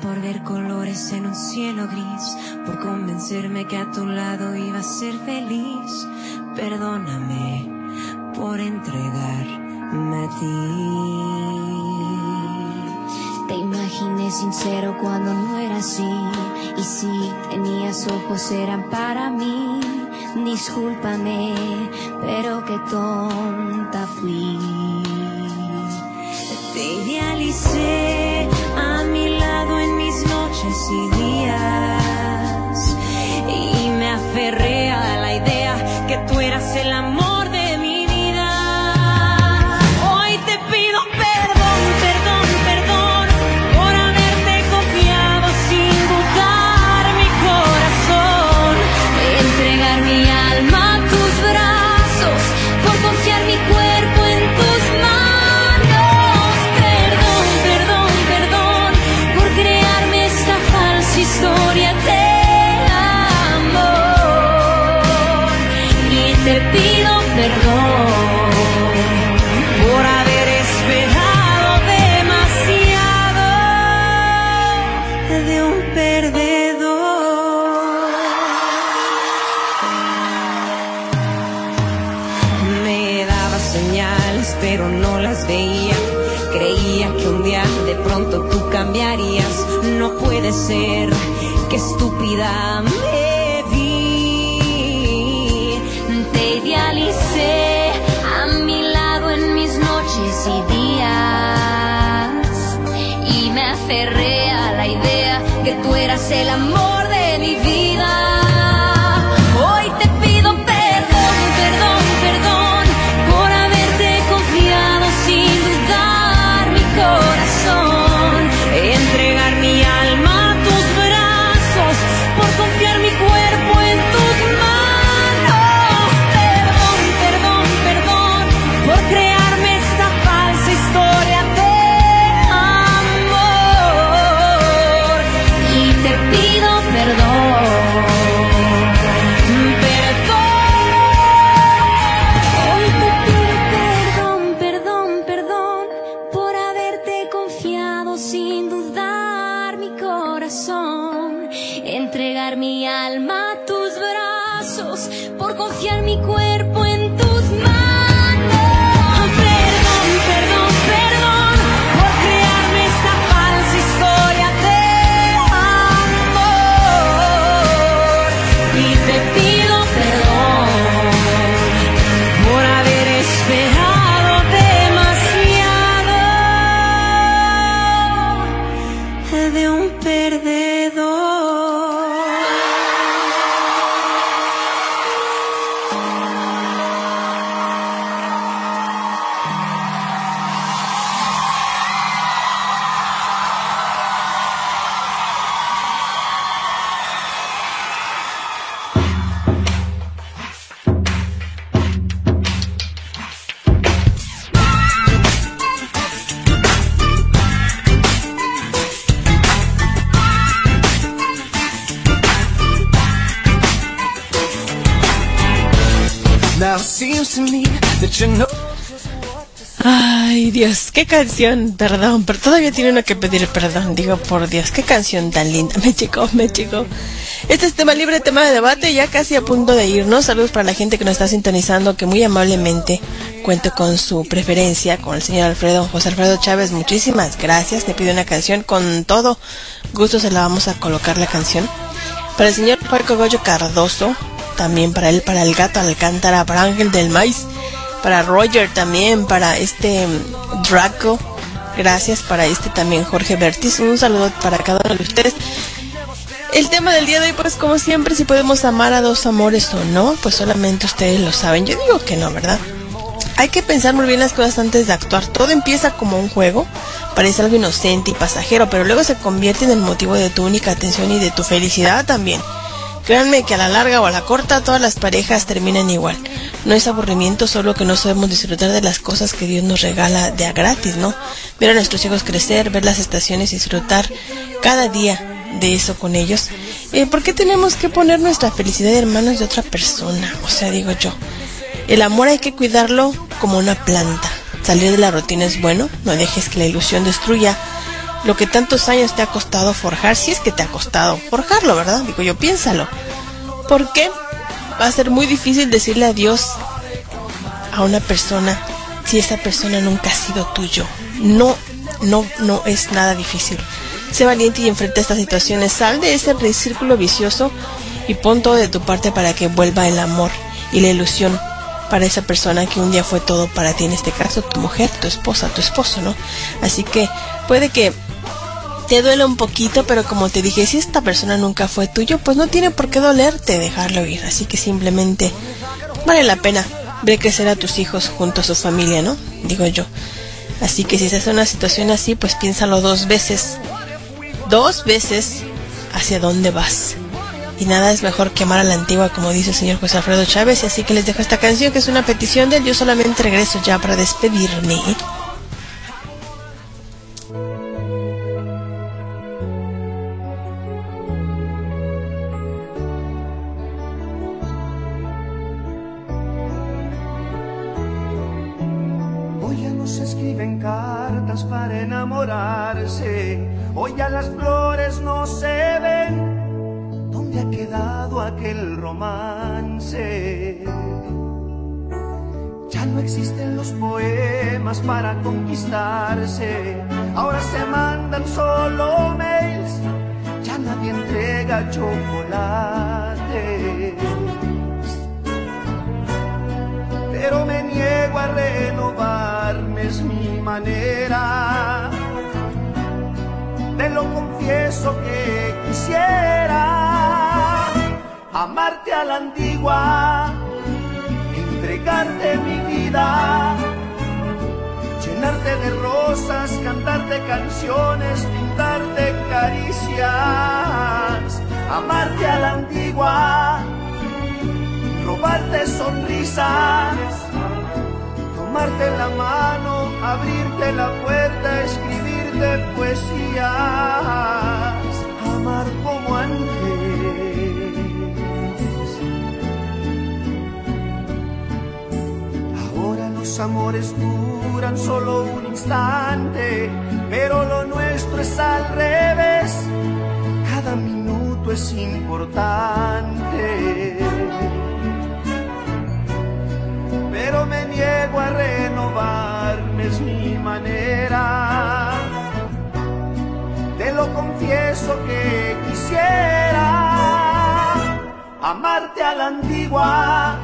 Por ver colores en un cielo gris, por convencerme que a tu lado iba a ser feliz. Perdóname por entregarme a ti. Te imaginé sincero cuando no era así. Y si tenías ojos eran para mí. Discúlpame, pero qué tonta fui. Te idealicé Ser, que estúpida me vi. Te idealicé a mi lado en mis noches y días. Y me aferré a la idea que tú eras el amor canción, perdón, pero todavía tiene uno que pedir perdón, digo, por Dios, qué canción tan linda, *laughs* me llegó, me llegó. Este es tema libre, tema de debate, ya casi a punto de irnos. Saludos para la gente que nos está sintonizando, que muy amablemente cuento con su preferencia, con el señor Alfredo, José Alfredo Chávez, muchísimas gracias. Le pido una canción, con todo gusto se la vamos a colocar la canción. Para el señor Marco Goyo Cardoso, también para él, para el gato Alcántara, para Ángel del Maíz, para Roger también, para este mm, Draco, gracias para este también Jorge Bertis, un saludo para cada uno de ustedes. El tema del día de hoy, pues como siempre, si podemos amar a dos amores o no, pues solamente ustedes lo saben. Yo digo que no, ¿verdad? Hay que pensar muy bien las cosas antes de actuar. Todo empieza como un juego, parece algo inocente y pasajero, pero luego se convierte en el motivo de tu única atención y de tu felicidad también. Créanme que a la larga o a la corta todas las parejas terminan igual. No es aburrimiento, solo que no sabemos disfrutar de las cosas que Dios nos regala de a gratis, ¿no? Ver a nuestros hijos crecer, ver las estaciones y disfrutar cada día de eso con ellos. Eh, ¿Por qué tenemos que poner nuestra felicidad en manos de otra persona? O sea, digo yo, el amor hay que cuidarlo como una planta. Salir de la rutina es bueno, no dejes que la ilusión destruya lo que tantos años te ha costado forjar, si es que te ha costado forjarlo, ¿verdad? Digo yo, piénsalo. Porque va a ser muy difícil decirle adiós a una persona si esa persona nunca ha sido tuyo. No, no, no es nada difícil. Sé valiente y enfrenta estas situaciones. Sal de ese círculo vicioso y pon todo de tu parte para que vuelva el amor y la ilusión para esa persona que un día fue todo para ti, en este caso tu mujer, tu esposa, tu esposo, ¿no? Así que puede que te duele un poquito, pero como te dije, si esta persona nunca fue tuyo, pues no tiene por qué dolerte dejarlo ir. Así que simplemente vale la pena ver crecer a tus hijos junto a su familia, ¿no? Digo yo. Así que si se hace una situación así, pues piénsalo dos veces. Dos veces hacia dónde vas. Y nada es mejor que amar a la antigua, como dice el señor José Alfredo Chávez. Así que les dejo esta canción, que es una petición de él. Yo solamente regreso ya para despedirme. Pero me niego a renovarme, es mi manera. Te lo confieso que quisiera amarte a la antigua,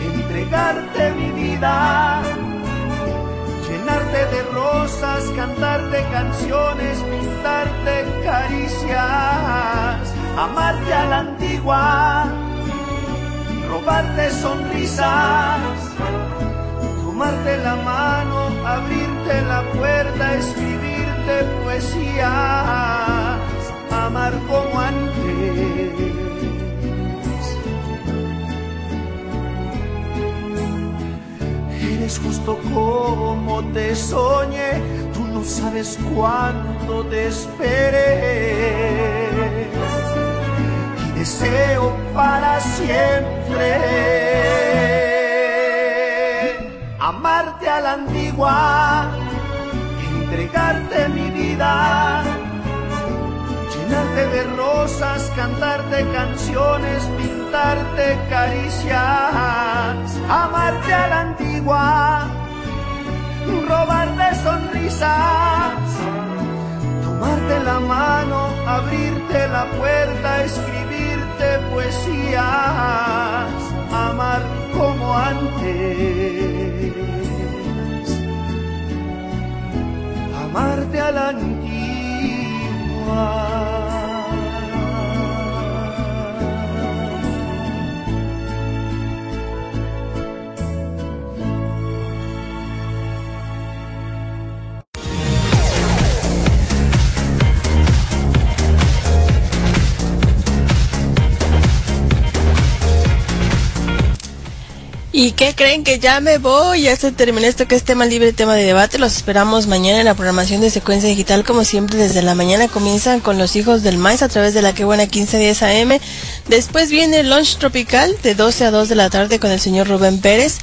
entregarte mi vida, llenarte de rosas, cantarte canciones, pintarte caricias, amarte a la antigua robarte sonrisas, tomarte la mano, abrirte la puerta, escribirte poesías, amar como antes. Eres justo como te soñé, tú no sabes cuánto te esperé deseo para siempre. Amarte a la antigua, entregarte mi vida, llenarte de rosas, cantarte canciones, pintarte caricias, amarte a la antigua, robarte sonrisas, tomarte la mano, abrirte la puerta, escribir poesías, amar como antes, amarte a la antigua. ¿Y qué creen que ya me voy? Ya se terminó esto que es tema libre, tema de debate. Los esperamos mañana en la programación de secuencia digital. Como siempre, desde la mañana comienzan con los hijos del maíz a través de la que buena 1510 AM. Después viene el lunch tropical de 12 a 2 de la tarde con el señor Rubén Pérez.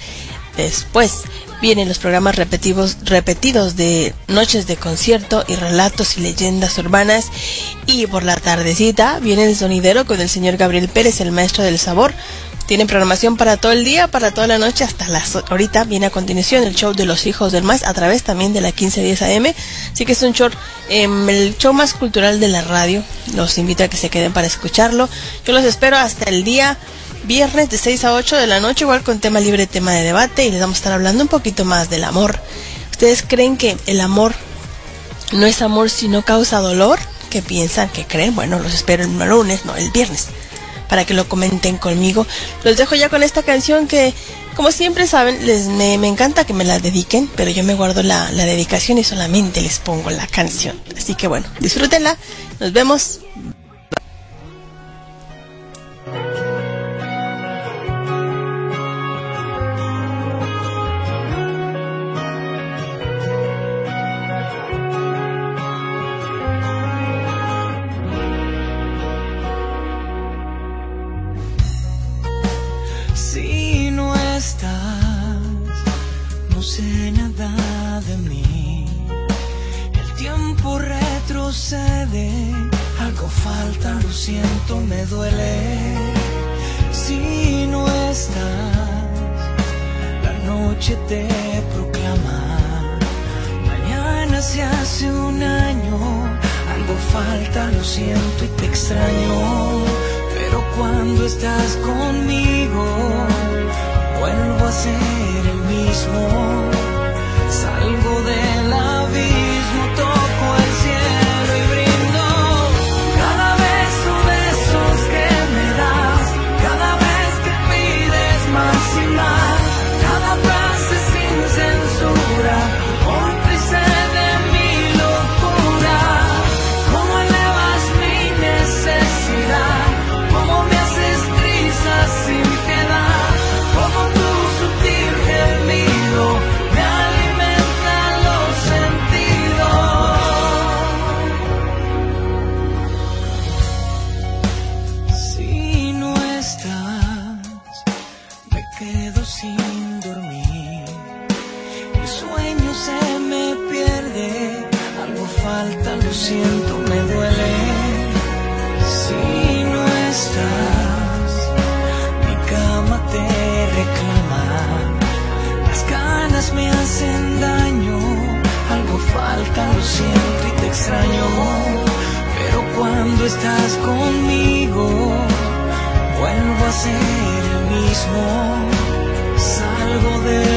Después vienen los programas repetidos, repetidos de noches de concierto y relatos y leyendas urbanas. Y por la tardecita viene el sonidero con el señor Gabriel Pérez, el maestro del sabor, tienen programación para todo el día, para toda la noche, hasta las ahorita viene a continuación el show de los hijos del más a través también de la 1510 AM. Así que es un show, em, el show más cultural de la radio. Los invito a que se queden para escucharlo. Yo los espero hasta el día viernes de 6 a 8 de la noche, igual con tema libre, tema de debate, y les vamos a estar hablando un poquito más del amor. ¿Ustedes creen que el amor no es amor si no causa dolor? ¿Qué piensan? ¿Qué creen? Bueno, los espero el lunes, no, el viernes para que lo comenten conmigo. Los dejo ya con esta canción que, como siempre saben, les me, encanta que me la dediquen, pero yo me guardo la, la dedicación y solamente les pongo la canción. Así que bueno, disfrútenla. Nos vemos. siento me duele. Si no estás. La noche te proclama, mañana se hace un año, algo falta, lo siento y te extraño, pero cuando estás conmigo, vuelvo a ser el mismo, salgo de la estás conmigo, vuelvo a ser el mismo, salgo de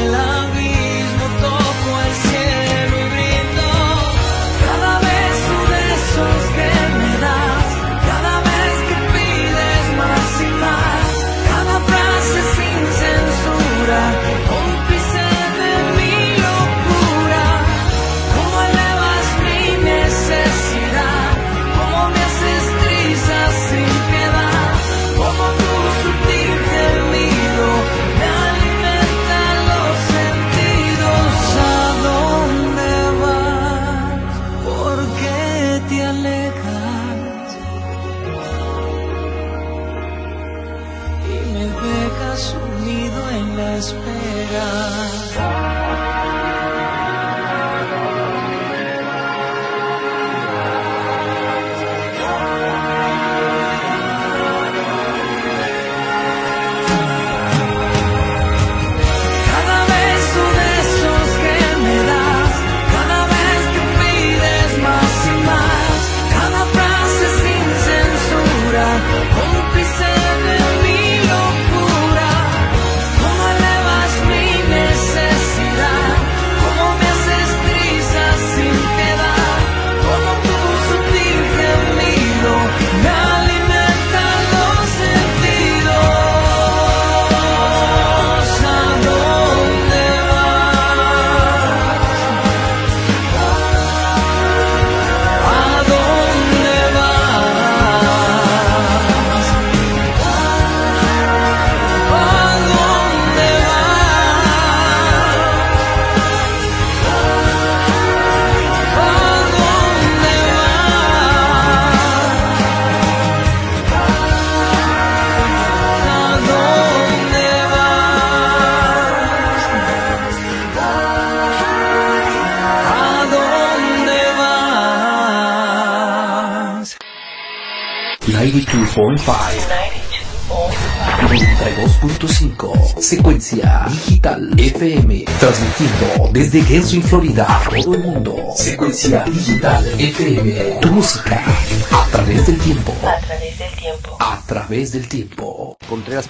92.5 92.5 Secuencia Digital FM Transmitiendo desde Genshin, Florida a todo el mundo. Secuencia Digital FM Tu música a través del tiempo. A través del tiempo. A través del tiempo. Contreras